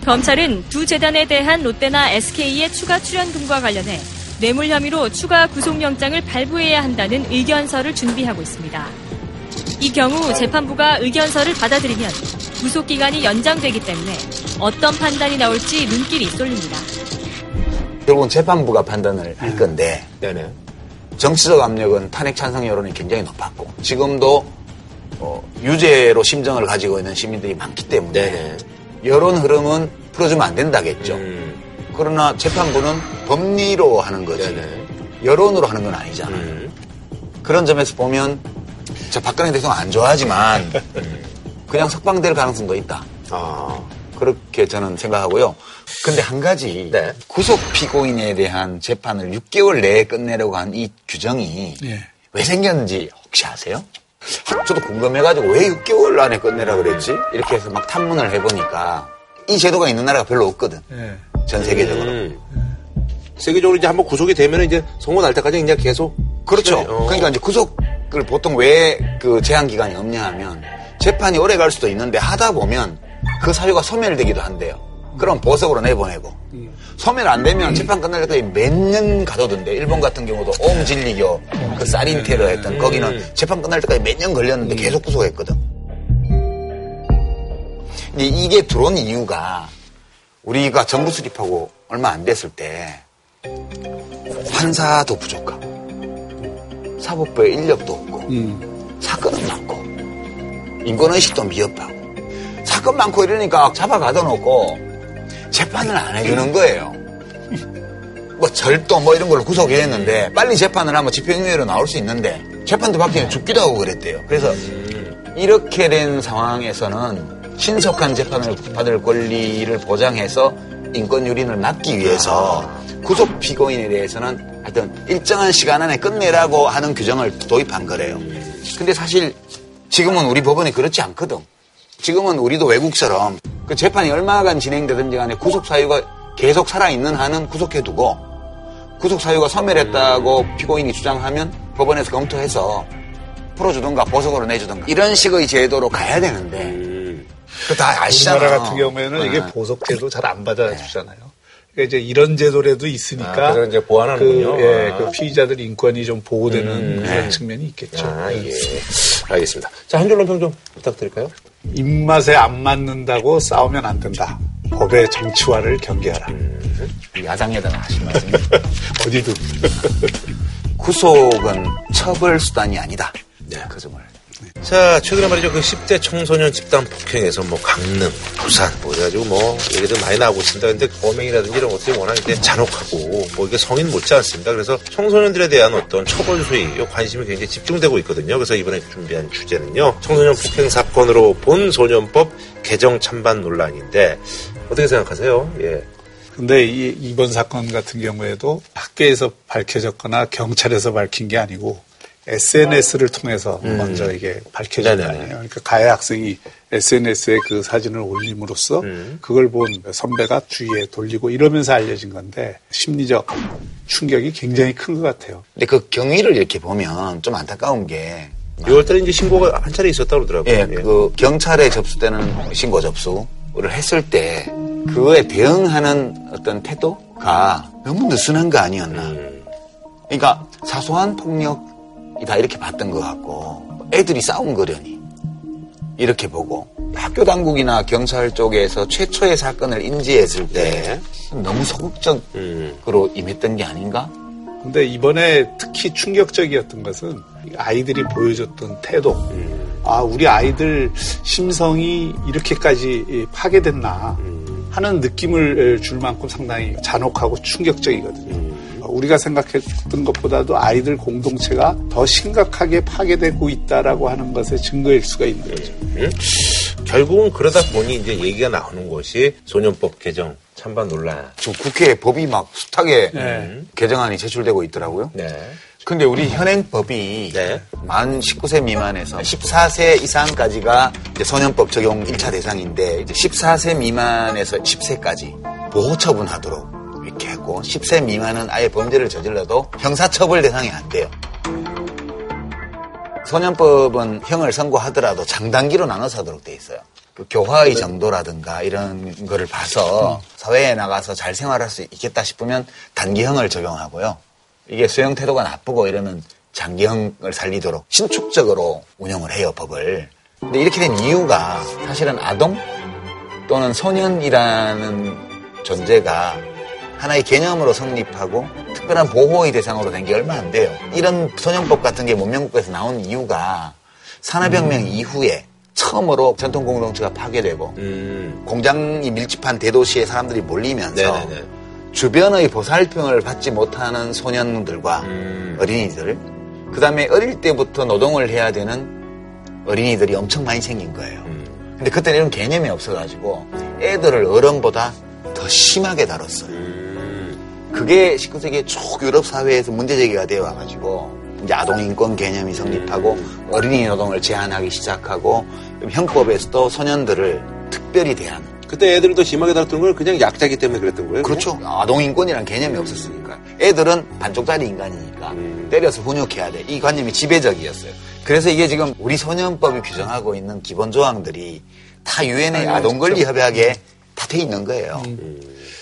검찰은 두 재단에 대한 롯데나 SK의 추가 출연금과 관련해 뇌물 혐의로 추가 구속영장을 발부해야 한다는 의견서를 준비하고 있습니다. 이 경우 재판부가 의견서를 받아들이면 구속 기간이 연장되기 때문에 어떤 판단이 나올지 눈길이 쏠립니다. 결국은 재판부가 판단을 할 건데 네네. 정치적 압력은 탄핵 찬성 여론이 굉장히 높았고 지금도 어, 유죄로 심정을 가지고 있는 시민들이 많기 때문에 네네. 여론 흐름은 풀어주면 안 된다겠죠. 음. 그러나 재판부는 법리로 하는 거지 네네. 여론으로 하는 건 아니잖아요. 음. 그런 점에서 보면 저 박근혜 대통령 안 좋아하지만 그냥 석방될 가능성도 있다. 아. 그렇게 저는 생각하고요. 근데 한 가지 네. 구속 피고인에 대한 재판을 6개월 내에 끝내려고 한 이 규정이 예. 왜 생겼는지 혹시 아세요? 저도 궁금해가지고 왜 6개월 안에 끝내라 그랬지? 이렇게 해서 막 탐문을 해보니까 이 제도가 있는 나라가 별로 없거든. 예. 전 세계적으로. 음. 세계적으로 이제 한번 구속이 되면 이제 선고 날 때까지 그냥 계속 그렇죠. 시간이- 어. 그러니까 이제 구속 을 보통 왜 그 제한 기간이 없냐 하면 재판이 오래 갈 수도 있는데 하다 보면 그 사유가 소멸되기도 한대요. 그럼 보석으로 내보내고. 소멸 안 되면 재판 끝날 때까지 몇 년 가도던데 일본 같은 경우도 옴진리교 그 살인 테러 했던 거기는 재판 끝날 때까지 몇 년 걸렸는데 계속 구속했거든. 근데 이게 들어온 이유가 우리가 정부 수립하고 얼마 안 됐을 때 판사도 부족하고 사법부에 인력도 없고 음. 사건은 많고 인권의식도 미흡하고 사건 많고 이러니까 잡아 가둬 놓고 재판을 안 해주는 거예요. 뭐 절도 뭐 이런 걸로 구속했는데 빨리 재판을 하면 집행유예로 나올 수 있는데 재판도 받기 전에 죽기도 하고 그랬대요. 그래서 이렇게 된 상황에서는 신속한 재판을 받을 권리를 보장해서 인권 유린을 막기 위해서 구속 피고인에 대해서는 하여튼 일정한 시간 안에 끝내라고 하는 규정을 도입한 거래요. 근데 사실 지금은 우리 법원이 그렇지 않거든. 지금은 우리도 외국처럼 그 재판이 얼마간 진행되든지 간에 구속 사유가 계속 살아있는 한은 구속해두고 구속 사유가 소멸했다고 피고인이 주장하면 법원에서 검토해서 풀어주던가 보석으로 내주던가 이런 식의 제도로 가야 되는데 음. 그다 아시잖아요. 우리나라 같은 경우에는 이게 네. 보석제도 잘 안 받아주잖아요. 그러니까 이제 이런 제도라도 있으니까 아, 그래서 이제 보완하는군요. 그, 예, 아. 그 피의자들 인권이 좀 보호되는 음, 그런 네. 측면이 있겠죠. 아, 예. 알겠습니다. 자, 한 줄로 평좀 부탁드릴까요? 입맛에 안 맞는다고 싸우면 안 된다. 법의 정치화를 경계하라. 야당에다가 하신 말씀이 어디든. 구속은 처벌 수단이 아니다. 네. 그 점을. 자, 최근에 말이죠. 그 10대 청소년 집단 폭행에서 뭐 강릉, 부산, 뭐 그래가지고 뭐 얘기들 많이 나오고 있습니다. 근데 범행이라든지 이런 것들이 워낙 이제 잔혹하고 뭐 이게 성인 못지 않습니다. 그래서 청소년들에 대한 어떤 처벌 수위, 이 관심이 굉장히 집중되고 있거든요. 그래서 이번에 준비한 주제는요. 청소년 폭행 사건으로 본 소년법 개정 찬반 논란인데 어떻게 생각하세요? 예. 근데 이, 이번 사건 같은 경우에도 학교에서 밝혀졌거나 경찰에서 밝힌 게 아니고 SNS를 통해서 먼저 이게 밝혀진 거 음. 네네네. 아니에요. 그러니까 가해 학생이 SNS에 그 사진을 올림으로써 음. 그걸 본 선배가 주위에 돌리고 이러면서 알려진 건데 심리적 충격이 굉장히 큰 것 같아요. 근데 그 경위를 이렇게 보면 좀 안타까운 게 6월달에 이제 신고가 한 차례 있었다고 그러더라고요. 예, 그 경찰에 접수되는 신고 접수를 했을 때 그거에 대응하는 어떤 태도가 너무 느슨한 거 아니었나. 음. 그러니까 사소한 폭력이 다 이렇게 봤던 것 같고 애들이 싸운 거려니 이렇게 보고 학교 당국이나 경찰 쪽에서 최초의 사건을 인지했을 때 너무 소극적으로 음. 임했던 게 아닌가? 근데 이번에 특히 충격적이었던 것은 아이들이 보여줬던 태도. 아, 우리 아이들 심성이 이렇게까지 파괴됐나 하는 느낌을 줄 만큼 상당히 잔혹하고 충격적이거든요. 우리가 생각했던 것보다도 아이들 공동체가 더 심각하게 파괴되고 있다라고 하는 것의 증거일 수가 있는 거죠. 음? 결국은 그러다 보니 이제 얘기가 나오는 것이 소년법 개정 찬반 논란. 지금 국회에 법이 막 숱하게 네. 개정안이 제출되고 있더라고요. 네. 근데 우리 현행법이 네. 만 19세 미만에서 14세 이상까지가 이제 소년법 적용 1차 대상인데 이제 14세 미만에서 10세까지 보호 처분하도록 했고 10세 미만은 아예 범죄를 저질러도 형사처벌 대상이 안 돼요. 소년법은 형을 선고하더라도 장단기로 나눠서 하도록 돼 있어요. 그 교화의 정도라든가 이런 거를 봐서 사회에 나가서 잘 생활할 수 있겠다 싶으면 단기형을 적용하고요. 이게 수용 태도가 나쁘고 이러면 장기형을 살리도록 신축적으로 운영을 해요, 법을. 근데 이렇게 된 이유가 사실은 아동 또는 소년이라는 존재가 하나의 개념으로 성립하고 특별한 보호의 대상으로 된 게 얼마 안 돼요. 이런 소년법 같은 게 문명국에서 나온 이유가 산업혁명 이후에 처음으로 전통 공동체가 파괴되고 음. 공장이 밀집한 대도시에 사람들이 몰리면서 네네네. 주변의 보살핌을 받지 못하는 소년들과 음. 어린이들, 그 다음에 어릴 때부터 노동을 해야 되는 어린이들이 엄청 많이 생긴 거예요. 음. 근데 그때는 이런 개념이 없어가지고 애들을 어른보다 더 심하게 다뤘어요. 음. 그게 19세기 쭉 유럽 사회에서 문제 제기가 되어 와가지고 이제 아동 인권 개념이 성립하고 어린이 노동을 제한하기 시작하고 형법에서도 소년들을 특별히 대하는 그때 애들을 더 심하게 다뤘던 건 그냥 약자기 때문에 그랬던 거예요? 그렇죠. 아동 인권이라는 개념이 없었으니까. 애들은 반쪽짜리 인간이니까 음. 때려서 훈육해야 돼. 이 관념이 지배적이었어요. 그래서 이게 지금 우리 소년법이 규정하고 있는 기본 조항들이 다 유엔의 아동 권리 협약에 다돼 있는 거예요.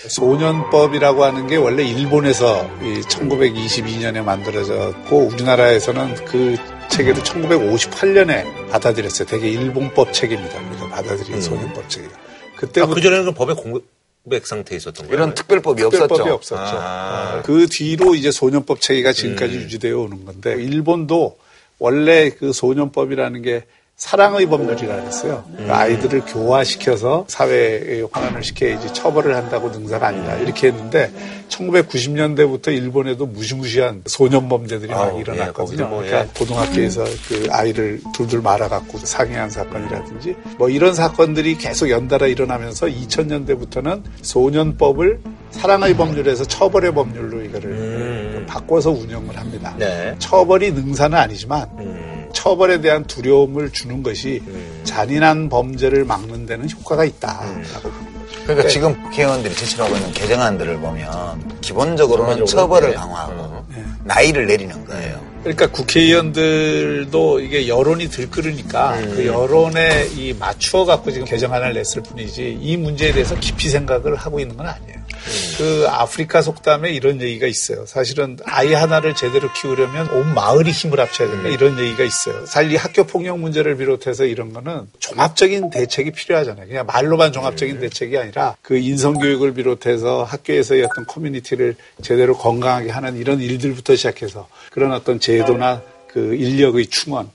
소년법이라고 하는 게 원래 일본에서 1922년에 만들어졌고 우리나라에서는 그 체계를 1958년에 받아들였어요. 되게 일본법 체계입니다. 우리가 받아들인 소년법 체계가. 아, 그때부터 그전에는 그 법에 공백 상태에 있었던 거예요? 이런 특별법이 특별법이 없었죠. 없었죠. 아. 어, 그 뒤로 이제 소년법 체계가 지금까지 유지되어 오는 건데 일본도 원래 그 소년법이라는 게 사랑의 법률이라 그랬어요. 그 아이들을 교화시켜서 사회에 환원을 시켜야지 처벌을 한다고 능사가 아니다. 이렇게 했는데 1990년대부터 일본에도 무시무시한 소년 범죄들이 막 예, 일어났거든요. 뭐, 그러니까 예. 고등학교에서 그 아이를 둘둘 말아갖고 상해한 사건이라든지 뭐 이런 사건들이 계속 연달아 일어나면서 2000년대부터는 소년법을 사랑의 법률에서 처벌의 법률로 이거를 음. 바꿔서 운영을 합니다. 네. 처벌이 능사는 아니지만 음. 처벌에 대한 두려움을 주는 것이 잔인한 범죄를 막는 데는 효과가 있다라고 거죠. 그러니까 지금 국회의원들이 제출하고 있는 개정안들을 보면 기본적으로는 처벌을 네. 강화하고 어. 네. 나이를 내리는 거예요. 그러니까 국회의원들도 이게 여론이 들끓으니까 음. 그 여론에 이 맞추어 갖고 지금 개정안을 냈을 뿐이지 이 문제에 대해서 깊이 생각을 하고 있는 건 아니에요. 음. 그 아프리카 속담에 이런 얘기가 있어요. 사실은 아이 하나를 제대로 키우려면 온 마을이 힘을 합쳐야 된다. 이런 얘기가 있어요. 사실 이 학교 폭력 문제를 비롯해서 이런 거는 종합적인 대책이 필요하잖아요. 그냥 말로만 종합적인 대책이 아니라 그 인성교육을 비롯해서 학교에서의 어떤 커뮤니티를 제대로 건강하게 하는 이런 일들부터 시작해서 그런 어떤 제도나 그 인력의 충원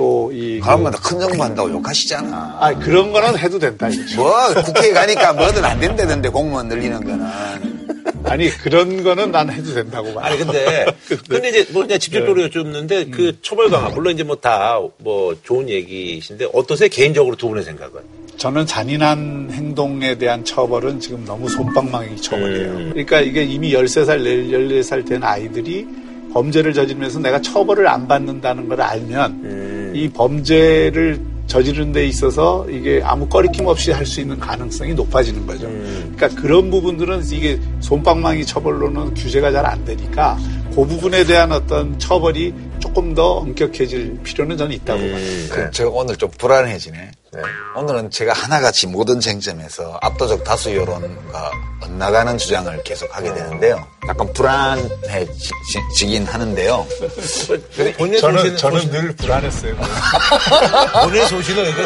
또이 그러면 큰 정부 한다고 욕하시잖아. 아 그런 거는 해도 된다. 뭐 국회에 가니까 뭐든 안 된다던데 공무원 늘리는 거는. 아니 그런 거는 난 해도 된다고 봐. 아니 근데 근데 이제 뭐 그냥 직접적으로 여쭙는데 그 처벌 강화 물론 이제 뭐다뭐 좋은 얘기신데 어떠세요 개인적으로 두 분의 생각은? 저는 잔인한 행동에 대한 처벌은 지금 너무 손방망이 처벌이에요. 그러니까 이게 이미 13살, 14살 된 아이들이 범죄를 저지르면서 내가 처벌을 안 받는다는 걸 알면 이 범죄를 저지른 데 있어서 이게 아무 꺼리낌 없이 할 수 있는 가능성이 높아지는 거죠. 그러니까 그런 부분들은 이게 손방망이 처벌로는 규제가 잘 안 되니까 그 부분에 대한 어떤 처벌이 조금 더 엄격해질 필요는 저는 있다고 봐요. 그 제가 오늘 좀 불안해지네. 오늘은 제가 하나같이 모든 쟁점에서 압도적 다수 여론과 엇나가는 주장을 계속 하게 되는데요. 약간 불안해지긴 하는데요. 본인의 저는 저는 늘 불안했어요. 본인의 소신은 이거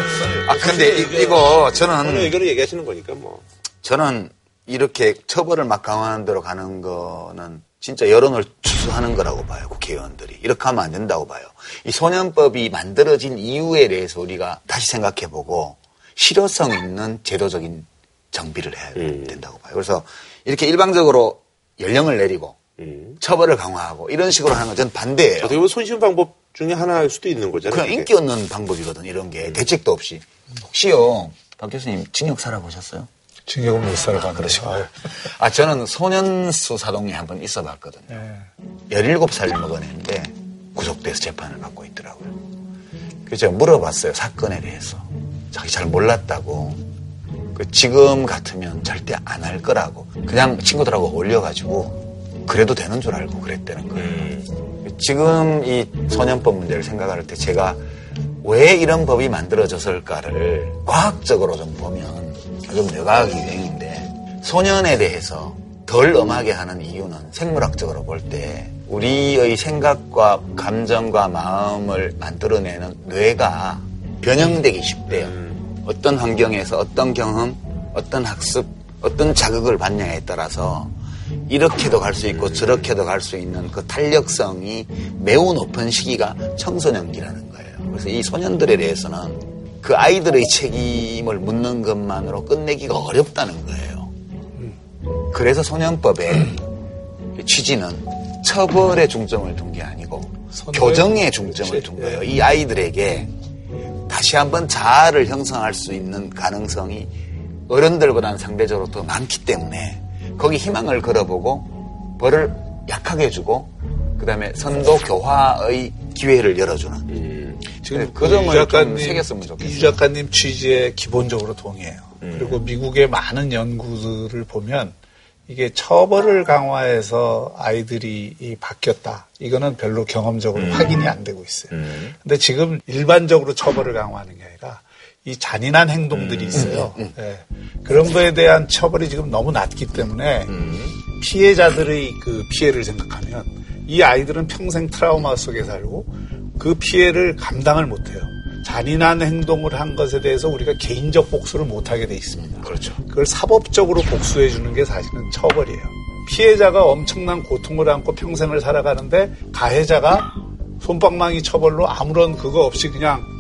아 근데 이- 본인 저는 의견을 얘기하시는 거니까 뭐. 저는 이렇게 처벌을 막 강화하는 대로 가는 거는 진짜 여론을 추수하는 거라고 봐요, 국회의원들이. 이렇게 하면 안 된다고 봐요. 이 소년법이 만들어진 이유에 대해서 우리가 다시 생각해보고 실효성 있는 제도적인 정비를 해야 된다고 봐요. 그래서 이렇게 일방적으로 연령을 내리고 처벌을 강화하고 이런 식으로 하는 건 저는 반대예요. 어떻게 보면 손쉬운 방법 중에 하나일 수도 있는 거잖아요. 그냥. 인기 얻는 방법이거든, 이런 게. 대책도 없이. 혹시요, 박 교수님, 징역 살아보셨어요? 징역은 못 살아가는 그러시고. 거죠. 아, 저는 소년수 사동에 한번 있어 봤거든요. 네. 17살을 먹어냈는데 구속돼서 재판을 받고 있더라고요. 그래서 제가 물어봤어요, 사건에 대해서. 자기 잘 몰랐다고. 그 지금 같으면 절대 안 할 거라고. 그냥 친구들하고 어울려가지고 그래도 되는 줄 알고 그랬다는 거예요. 지금 이 소년법 문제를 생각할 때 제가 왜 이런 법이 만들어졌을까를 과학적으로 좀 보면 좀 뇌과학이 유행인데 소년에 대해서 덜 엄하게 하는 이유는 생물학적으로 볼 때 우리의 생각과 감정과 마음을 만들어내는 뇌가 변형되기 쉽대요. 어떤 환경에서 어떤 경험, 어떤 학습, 어떤 자극을 받냐에 따라서 이렇게도 갈 수 있고 저렇게도 갈 수 있는 그 탄력성이 매우 높은 시기가 청소년기라는 거예요. 그래서 이 소년들에 대해서는 그 아이들의 책임을 묻는 것만으로 끝내기가 어렵다는 거예요. 그래서 소년법의 취지는 처벌에 중점을 둔 게 아니고 교정에 중점을 둔 거예요. 이 아이들에게 다시 한번 자아를 형성할 수 있는 가능성이 어른들보다는 상대적으로 더 많기 때문에 거기 희망을 걸어보고 벌을 약하게 주고 그다음에 선도 교화의 기회를 열어주는 지금 네, 그 점을 작가님, 새겼으면 좋겠어요. 유 작가님 취지에 기본적으로 동의해요. 그리고 미국의 많은 연구들을 보면 이게 처벌을 강화해서 아이들이 이 바뀌었다. 이거는 별로 경험적으로 확인이 안 되고 있어요. 근데 지금 일반적으로 처벌을 강화하는 게 아니라 이 잔인한 행동들이 있어요. 예. 그런 거에 대한 처벌이 지금 너무 낮기 때문에 피해자들의 그 피해를 생각하면 이 아이들은 평생 트라우마 속에 살고 그 피해를 감당을 못해요. 잔인한 행동을 한 것에 대해서 우리가 개인적 복수를 못하게 돼 있습니다. 그렇죠. 그걸 사법적으로 복수해 주는 게 사실은 처벌이에요. 피해자가 엄청난 고통을 안고 평생을 살아가는데 가해자가 손방망이 처벌로 아무런 그거 없이 그냥 예,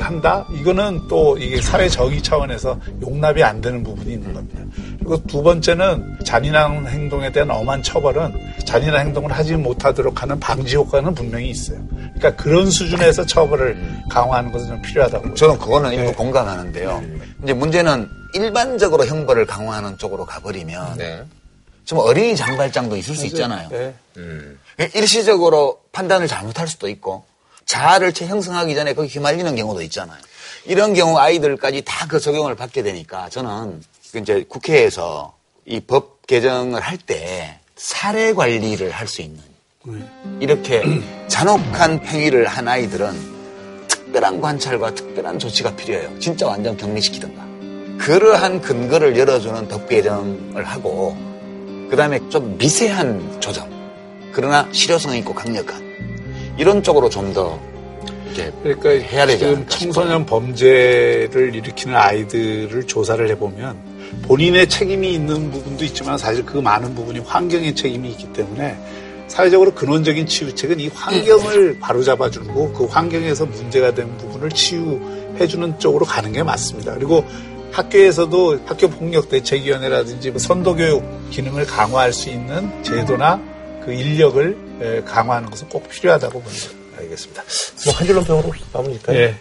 한다? 이거는 또 이게 사회 정의 차원에서 용납이 안 되는 부분이 있는 겁니다. 그리고 두 번째는 잔인한 행동에 대한 엄한 처벌은 잔인한 행동을 하지 못하도록 하는 방지 효과는 분명히 있어요. 그러니까 그런 수준에서 처벌을 강화하는 것은 좀 필요하다고 봅니다. 저는 그거는 일부 네. 공감하는데요. 이제 문제는 일반적으로 형벌을 강화하는 쪽으로 가버리면 네. 좀 어린이 장발장도 있을 수 있잖아요. 네. 일시적으로 판단을 잘못할 수도 있고 자아를 채 형성하기 전에 거기 휘말리는 경우도 있잖아요. 이런 경우 아이들까지 다 그 적용을 받게 되니까 저는 이제 국회에서 이 법 개정을 할 때 사례 관리를 할 수 있는 이렇게 잔혹한 행위를 한 아이들은 특별한 관찰과 특별한 조치가 필요해요. 진짜 완전 격리시키든가. 그러한 근거를 열어주는 덕배정을 하고 그 다음에 좀 미세한 조정 그러나 실효성 있고 강력한 이런 쪽으로 좀 더 그러니까 해야 되지 지금 청소년 범죄를 일으키는 아이들을 조사를 해보면 본인의 책임이 있는 부분도 있지만 사실 그 많은 부분이 환경의 책임이 있기 때문에 사회적으로 근원적인 치유책은 이 환경을 바로잡아주고 그 환경에서 문제가 된 부분을 치유해주는 쪽으로 가는 게 맞습니다. 그리고 학교에서도 학교 폭력 대책위원회라든지 뭐 선도교육 기능을 강화할 수 있는 제도나 그 인력을 강화하는 것은 꼭 필요하다고 봅니다. 알겠습니다. 뭐한 줄로 평으로 마무리할까요? 예.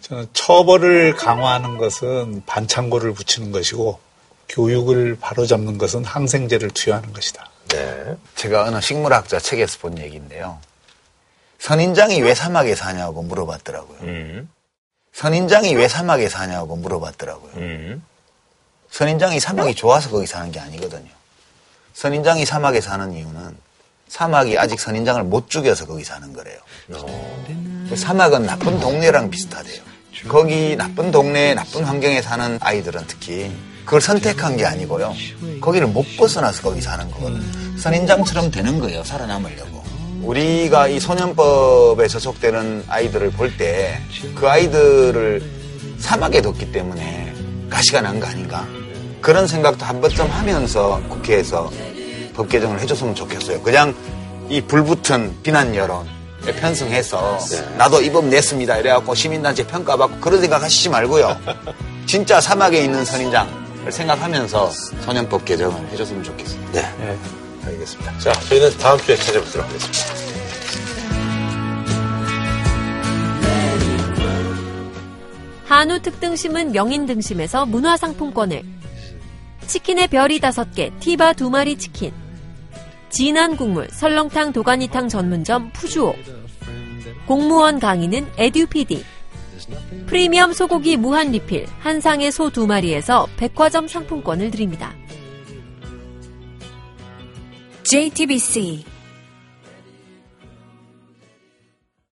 저는 처벌을 강화하는 것은 반창고를 붙이는 것이고 교육을 바로잡는 것은 항생제를 투여하는 것이다. 네. 제가 어느 식물학자 책에서 본 얘기인데요. 선인장이 왜 사막에 사냐고 물어봤더라고요. 음. 선인장이 왜 사막에 사냐고 물어봤더라고요. 음. 선인장이 사막이 좋아서 거기 사는 게 아니거든요. 선인장이 사막에 사는 이유는 사막이 아직 선인장을 못 죽여서 거기 사는 거래요. 그 사막은 나쁜 동네랑 비슷하대요. 거기 나쁜 동네, 나쁜 환경에 사는 아이들은 특히 그걸 선택한 게 아니고요. 거기를 못 벗어나서 거기 사는 거거든요. 선인장처럼 되는 거예요. 살아남으려고. 우리가 이 소년법에 저촉되는 아이들을 볼 때 그 아이들을 사막에 뒀기 때문에 가시가 난 거 아닌가. 그런 생각도 한 번쯤 하면서 국회에서 법 개정을 해줬으면 좋겠어요. 그냥 이 불붙은 비난 여론에 편승해서 나도 이 법 냈습니다. 이래갖고 시민단체 평가받고 그런 생각 하시지 말고요. 진짜 사막에 있는 선인장을 생각하면서 소년법 개정을 해줬으면 좋겠습니다. 네. 알겠습니다. 자, 저희는 다음 주에 찾아뵙도록 하겠습니다. 한우 특등심은 명인 등심에서 문화상품권을 치킨의 별이 다섯 개 티바 두 마리 치킨 진한 국물 설렁탕 도가니탕 전문점 푸주오. 공무원 강의는 에듀피디. 프리미엄 소고기 무한 리필 한상의 소 두 마리에서 백화점 상품권을 드립니다. JTBC